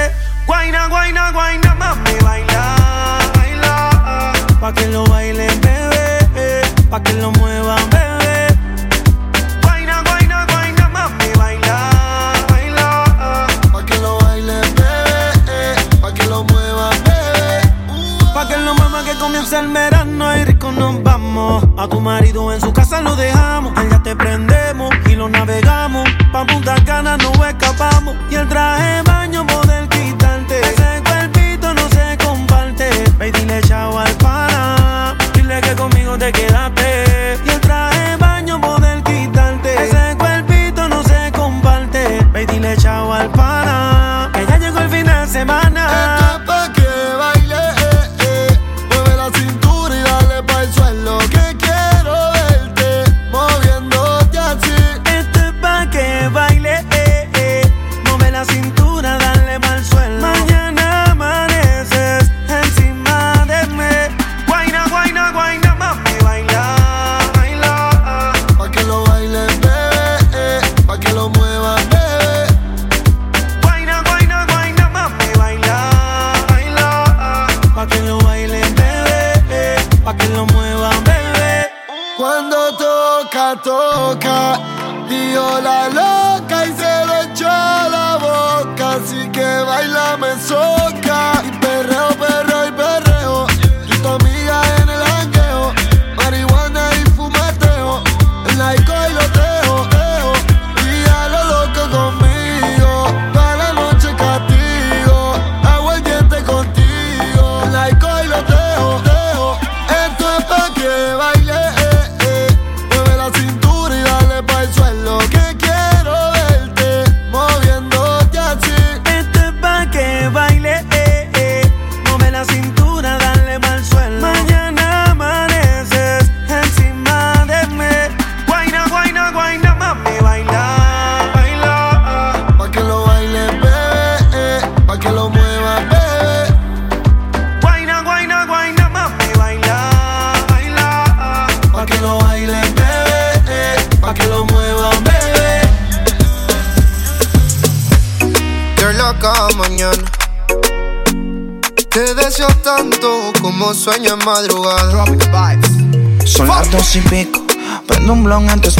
Guaina, guaina, guaina, mami, baila, baila. Pa' que lo baile, bebé. Eh. Pa' que lo mueva, A tu marido en su casa lo dejamos. Allá te prendemos y lo navegamos. Pa' Punta Cana no escapamos. Y el traje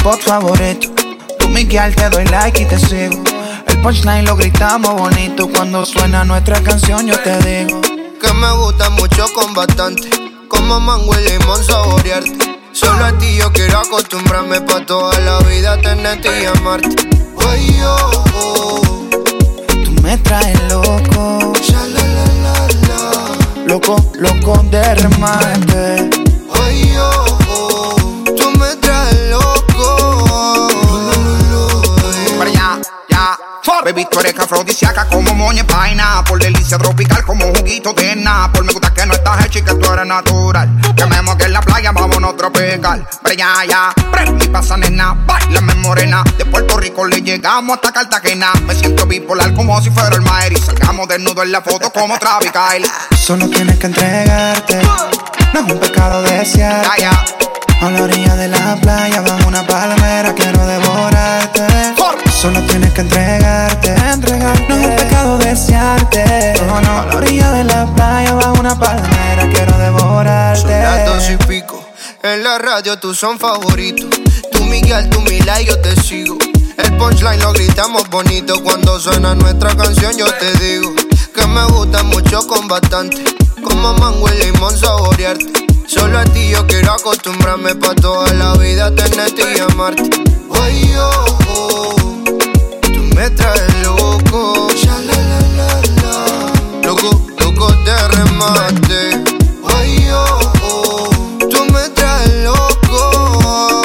spot favorito. Tú, Miguel, te doy like y te sigo. El punchline lo gritamos bonito. Cuando suena nuestra canción, yo te digo. Que me gusta mucho con bastante. Como mango y limón saborearte. Solo a ti yo quiero acostumbrarme pa' toda la vida tenerte y amarte. Ay, oh, oh. Tú me traes loco. Loco, loco de remate. Oh, oh. Baby, tú eres afrodisíaca como moña paina. Por delicia tropical como juguito de Por Me gusta que no estás hecha y que tú eres natural. Que me moque en la playa, vámonos tropical. Para allá, ya. Prende y pasa, nena. Bailame morena. De Puerto Rico le llegamos hasta Cartagena. Me siento bipolar como si fuera el Maer. Y salgamos desnudo en la foto como Travis Kyle. Solo tienes que entregarte. No es un pecado desear. A la orilla de la playa, bajo una palmera, quiero devorarte. Solo tienes que entregarte. Entregar. No es un pecado desearte. No, no. A la orilla de la playa, bajo una palmera, quiero devorarte. Son las dos y pico. En la radio tú son favoritos. Tú Miguel, tú Mila y yo te sigo. El punchline lo gritamos bonito. Cuando suena nuestra canción yo te digo. Que me gusta mucho con bastante. Como mango y limón saborearte. Solo a ti yo quiero acostumbrarme pa' toda la vida tenerte y amarte. Ay, oh, oh. Me traes loco. Ya, la, la, la, la. Loco, loco de remate. Ay, oh, oh. Tú me traes loco.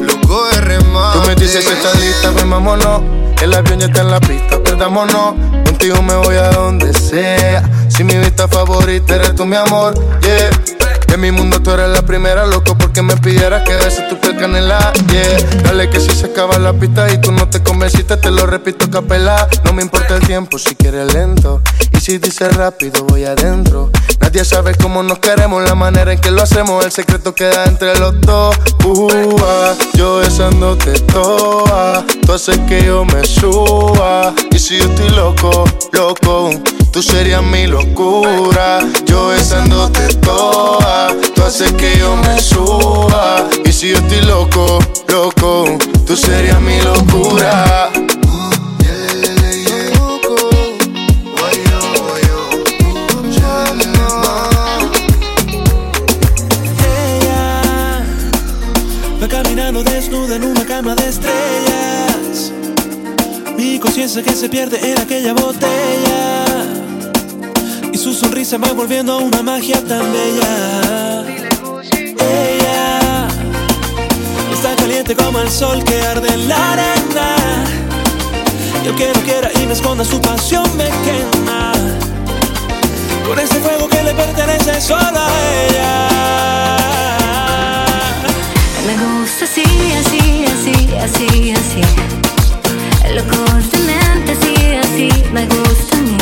Loco de remate. Tú me dices que estás lista, pues vámonos. El avión ya está en la pista, perdámonos. Contigo me voy a donde sea. Si mi vista favorita eres tú, mi amor, yeah. En mi mundo tú eres la primera, loco, porque me pidieras que beses tu piel canela, yeah. Dale que si se acaba la pista y tú no te convenciste, te lo repito capela. No me importa el tiempo si quieres lento. Y si dices rápido, voy adentro. Nadie sabe cómo nos queremos, la manera en que lo hacemos, el secreto queda entre los dos. Uh, yo besándote toa, tú haces que yo me suba. Y si yo estoy loco, loco, Tú serías mi locura, yo besándote toda. Tú haces que yo me suba. Y si yo estoy loco, loco, tú serías mi locura. desnuda en una cama de estrellas. Mi conciencia que se pierde en aquella botella. Su sonrisa va volviendo una magia tan bella. Ella está caliente como el sol que arde en la arena. Yo quiero quiera y me esconda su pasión me quema. Por ese fuego que le pertenece solo a ella. Me gusta así, así, así, así, así. Lo constantemente así, así. Me gusta a mí.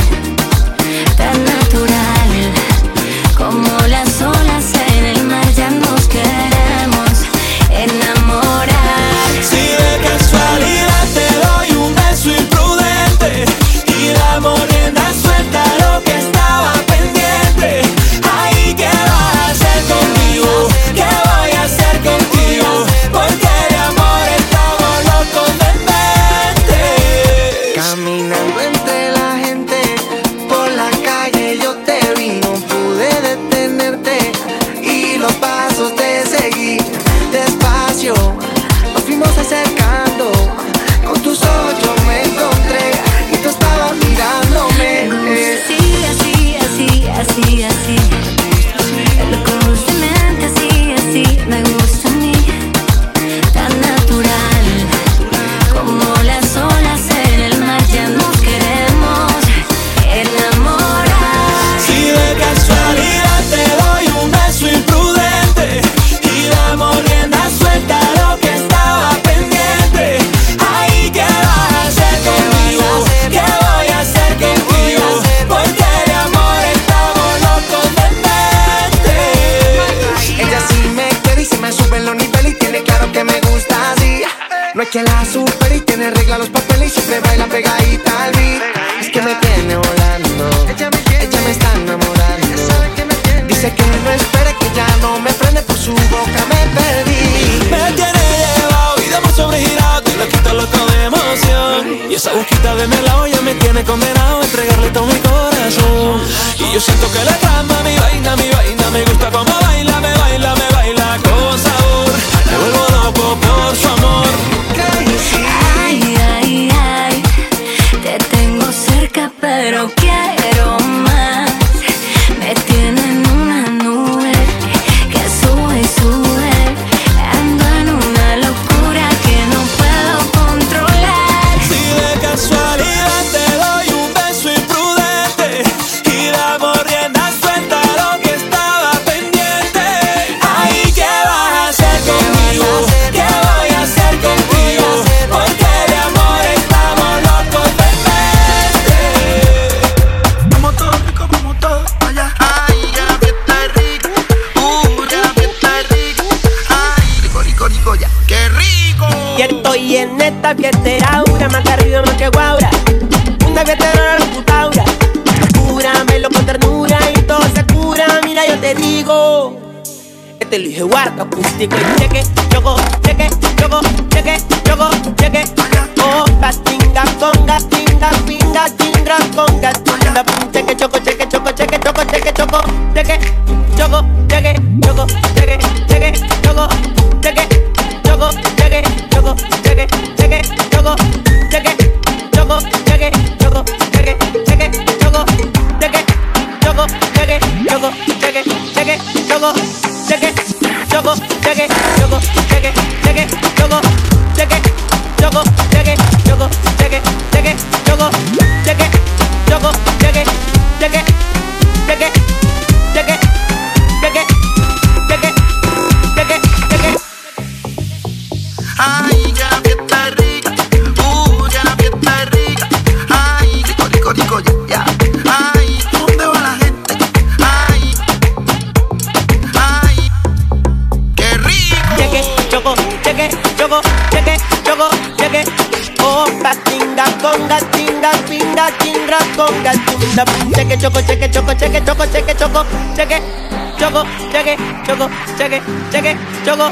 Choco cheque cheque choco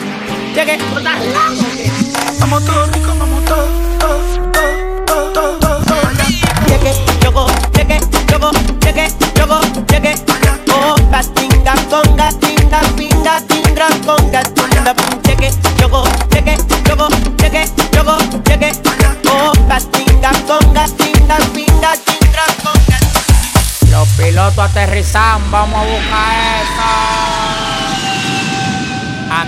cheque. Vamos todos ricos, vamos todos, todos, todos, todos, todos. cheque choco cheque choco cheque choco cheque. Oh tinga conga tinga pinga tinga conga tunda cheque choco cheque choco cheque choco cheque. Oh tinga conga tinga pinga tinga conga Los pilotos aterrizan, vamos a buscar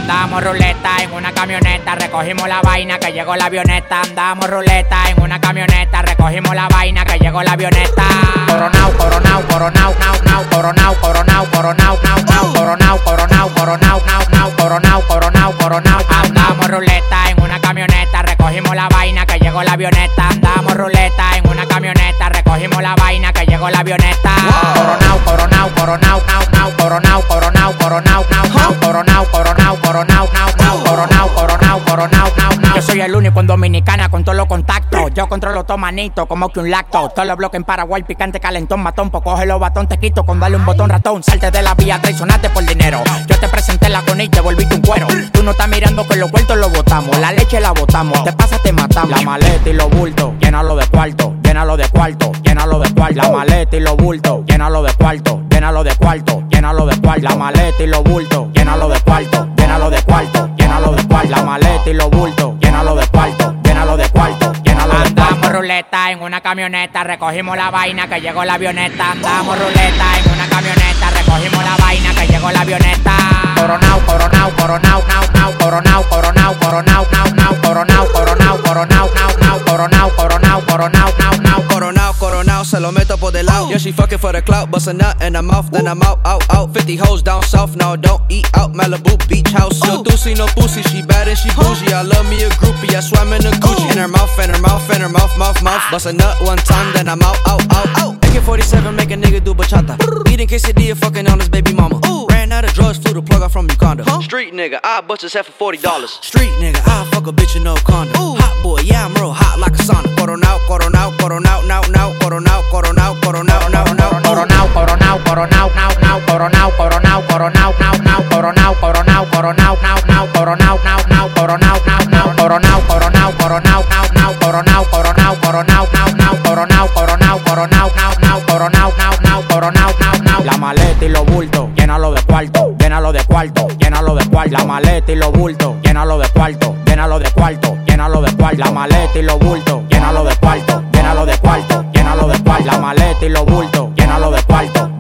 Andamos ruleta en una camioneta, recogimos la vaina que llegó la avioneta. Andamos ruleta en una camioneta, recogimos la vaina que llegó la avioneta. Coronao, coronao, coronao, nao, nao, coronao, coronao, coronao, nao, nao, coronao, coronao, coronao, nao, nao, coronao, coronao, coronao. Andamos ruleta en una camioneta, recogimos la vaina que llegó la avioneta. Andamos ruleta en camioneta, recogimos la vaina que llegó la avioneta. Coronao, coronao, coronao, nao, nao, coronao, coronao, coronao, nao, nao, coronao, coronao, coronao, nao, nao, coronao, coronao, coronao, nao, nao. Yo soy el único en Dominicana con todos los contactos. Yo controlo todo manito, como que un lacto. Todos los bloques en Paraguay, picante, calentón, matón. Pues coge los batón, te quito con darle un botón ratón. Salte de la vía, traicionate por dinero. Yo te presenté la con y te volviste un cuero. Tú no estás mirando que los vueltos los botamos. La leche la botamos. Te pasa, te matamos. La maleta y los bultos, llénalo de cuarto, llénalo de cuarto, llénalo de cuarto. La maleta y los bultos, llénalo de cuarto, llénalo de cuarto, llénalo de cuarto. La maleta y los bultos, llénalo de cuarto, llénalo de cuarto, llénalo de cuarto. La maleta y los bultos, llénalo de cuarto, llénalo de cuarto, llénalo de cuarto. Ruleta en una camioneta, recogimos la vaina que llegó la avioneta. Andamos ruleta en una camioneta, recogimos la vaina que llegó la avioneta. Coronao, coronao, coronao, nao, nao, coronao, coronao, coronao, nao, nao, coronao, coronao, coronao, nao, nao, coronao, coronao, coronao, nao, nao. Coronao, coronao, se lo meto por del lado. Yeah, she fucking for the clout, bust a nut in her mouth, then I'm out, out, out. 50 hoes down south, now don't eat out. Malibu beach house. No doozy, no pussy, she bad and she bougie. I love me a groupie, I swam in a Gucci. In her mouth, in her mouth, in her mouth, mouth, mouth. Bust a nut one time, then I'm out, out, out, out. AK-47 make a nigga do bachata. Eating quesadilla, fucking on his baby mama. Ran out of drugs, flew the plug out from Uganda. Street nigga, I bust his head for forty dollars. Street nigga, I fuck a bitch in no condom. Hot boy, yeah I'm real hot like a sauna. Coronao, coronao, coronao, now, now, coronao, coronao, coronao, now, now. Coronao, coronao, coronao, nao, nao, coronao, coronao, coronao, nao, nao, coronao, coronao, coronao, nao, nao, coronao, nao, nao, coronao, nao, nao, coronao, coronao, coronao, nao, nao, coronao, coronao, coronao, nao, nao, coronao, coronao, coronao, nao, nao, coronao, nao, nao, coronao, nao, nao. La maleta y los bultos, llénalo de cuarto, llénalo de cuarto, llénalo de cuarto. La maleta y los bultos, llénalo de cuarto, llénalo de cuarto, llénalo de cuarto. La maleta y los bultos, llénalo de cuarto, llénalo de cuarto, llénalo de cuarto. La maleta y los bultos, llénalo de cuarto,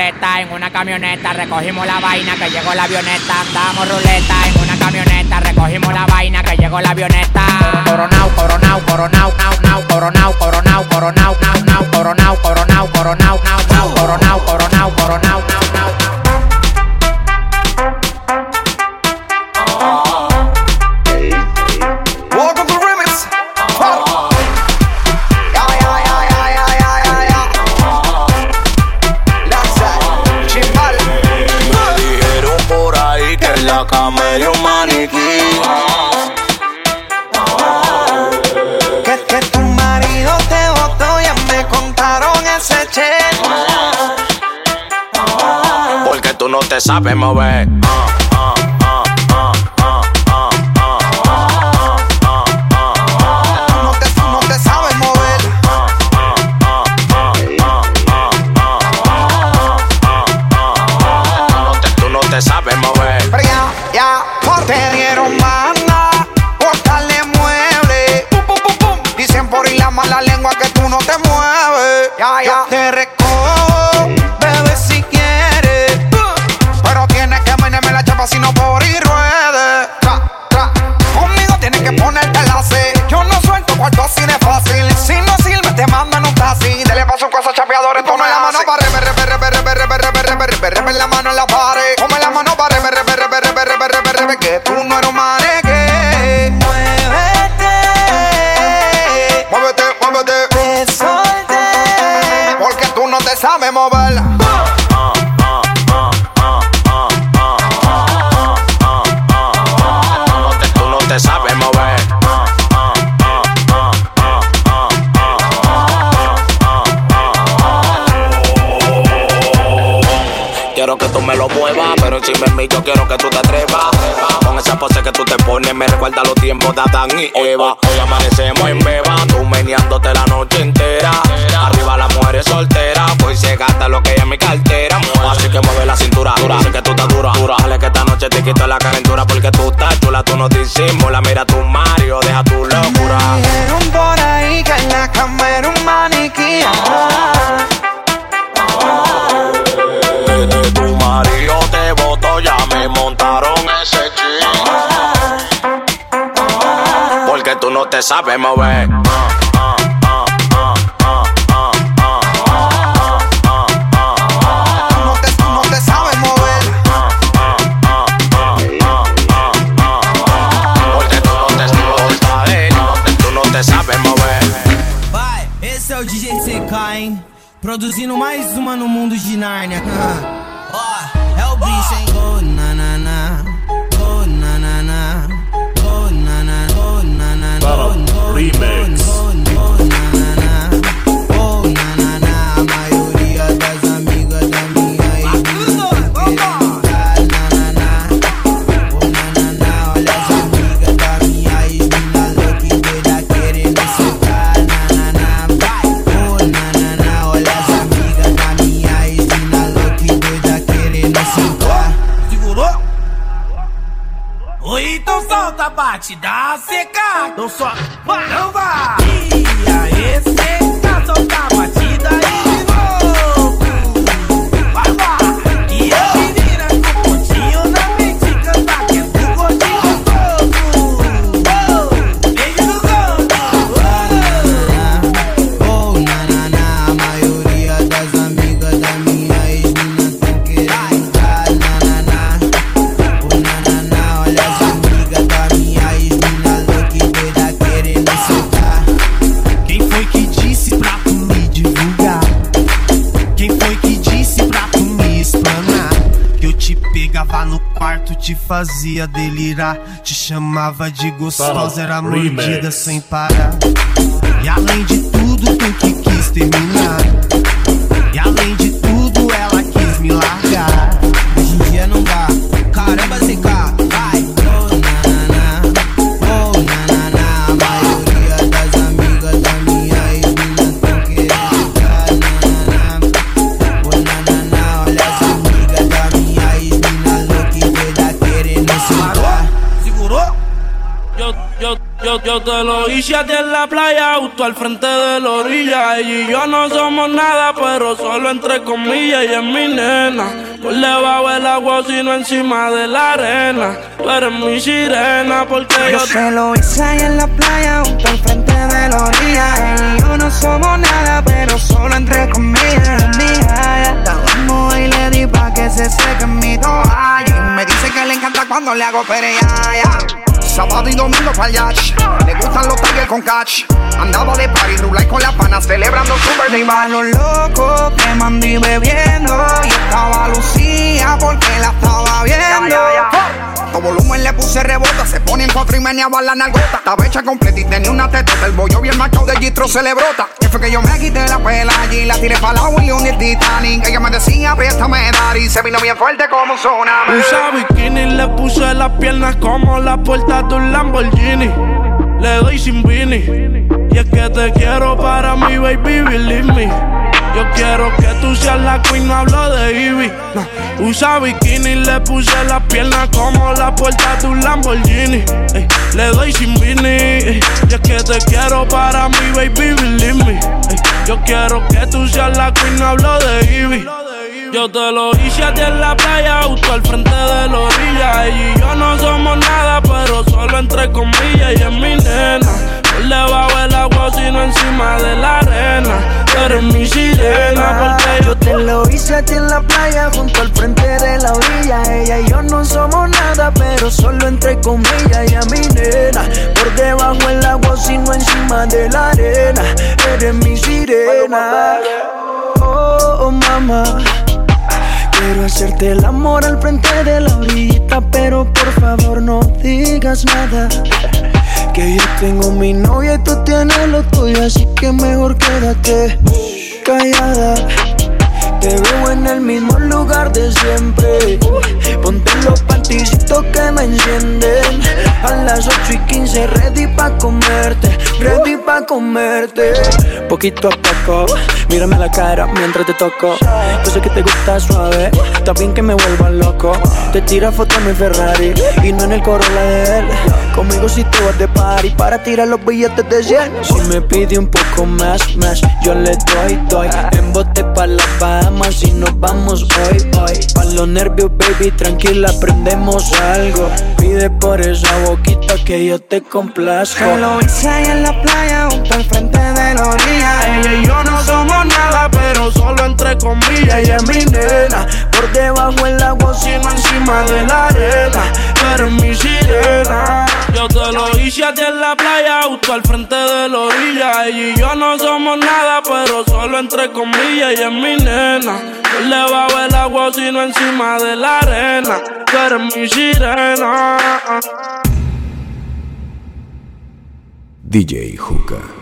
ruleta en una camioneta, recogimos la vaina que llegó la avioneta. Andamos ruleta en una camioneta, recogimos la vaina que llegó la avioneta. Coronao, coronao, coronao, nao, nao, coronao, coronao, coronao, nao, nao, coronao, coronao, coronao, nao, nao, coronao, coronao, coronao, no te sabes mover. Ah, su casa chapeadores, tú la mano para rever, rever, rever, rever, rever, rever, la mano en la pared. Ponme la mano para rever, rever, que tú no eres maneque. Muévete, muévete, muévete. Porque tú no te sabes mover. Quiero que tú te atrevas. Con esa pose que tú te pones, me recuerda los tiempos de Adán y Eva. Hoy amanecemos en beba, tú meneándote la noche entera. Arriba las mujeres solteras, pues se gasta lo que hay en mi cartera. Así que mueve la cintura, sé que tú estás dura. dura. Dale que esta noche te quito la calentura porque tú estás chula, tú no disimulas. Mira tu Mario, deja tu locura. Dijeron por ahí que Porque tú no te sabes fazia delirar. Te chamava de gostosa, era mordida sem parar. E além de la playa, justo al frente de la orilla. Ella y yo no somos nada, pero solo entre comillas. Y es mi nena, por debajo del agua, sino encima de la arena. Tú eres mi sirena, porque yo, Yo se lo hice ahí en la playa, junto al frente de la orilla. Él y yo no somos nada, pero solo entre comillas. Mía, la vamos y le di pa' que se seque mi toalla. Y me dice que le encanta cuando le hago pereaya. Sábado y domingo pa'l yacht Le gustan los tigres con catch. Andaba de party, rulay con las panas Celebrando su birthday. Bash. los locos que mandí bebiendo. Y estaba Lucía porque la estaba viendo todo volumen le puse rebota, se pone en cuatro y meneaba la nalgota. Estaba hecha completa y tenía una tetota. El bollo bien machado de Gistro se le brota. Que fue que yo me quité la pela allí, la tiré para la agua y el Titanic. Ella me decía, dar y se vino bien fuerte como tsunami. Usa bikini, le puse las piernas como la puerta de un Lamborghini. Le doy sin vini. Y es que te quiero para mi baby, believe me. Yo quiero que tú seas la queen, hablo de Ivy. Usa bikini, le puse las piernas como la puerta de un Lamborghini. Le doy sin vini. Y es que te quiero para mi baby, believe me. Yo quiero que tú seas la queen, hablo de Ivy. Yo te lo hice a ti en la playa, justo al frente de la orilla. Ella y yo no somos nada, pero solo entre comillas. Y es mi nena, debajo del agua, sino encima de la arena. Eres mi sirena, yo Te lo hice a ti en la playa, junto al frente de la orilla. Ella y yo no somos nada, pero solo entre comillas. Y a mi nena, por debajo del agua, sino encima de la arena. Eres mi sirena. Oh, oh, mamá. Quiero hacerte el amor al frente de la orillita, pero por favor no digas nada. Que yo tengo mi novia y tú tienes lo tuyo, así que mejor quédate callada. Te veo en el mismo lugar de siempre. Ponte los panticitos que me encienden. A las 8 y 15, ready pa' comerte. Ready pa' comerte. Poquito a poco, mírame la cara mientras te toco. Yo sé que te gusta suave, también que me vuelva loco. Te tira foto en mi Ferrari y no en el Corolla de él. Conmigo si te vas de party para tirar los billetes de 100. Si me pide un poco más, más, yo le doy, doy. En bote pa' las Y nos vamos hoy, hoy. Pa' los nervios, baby, tranquila, aprendemos algo. Pide por esa boquita que yo te complazco. Que lo hice en la playa, junto al frente de la orilla. Ella y yo no somos nada, pero solo entre comillas. Ella es mi nena, por debajo el agua, sino encima de la arena. Pero es mi sirena. Yo te lo hice a ti en la playa, justo al frente de la orilla. Ella y yo no somos nada, pero solo entre comillas. Ella es mi nena, por debajo el agua, sino encima de la arena. Pero es mi sirena. DJ Juca.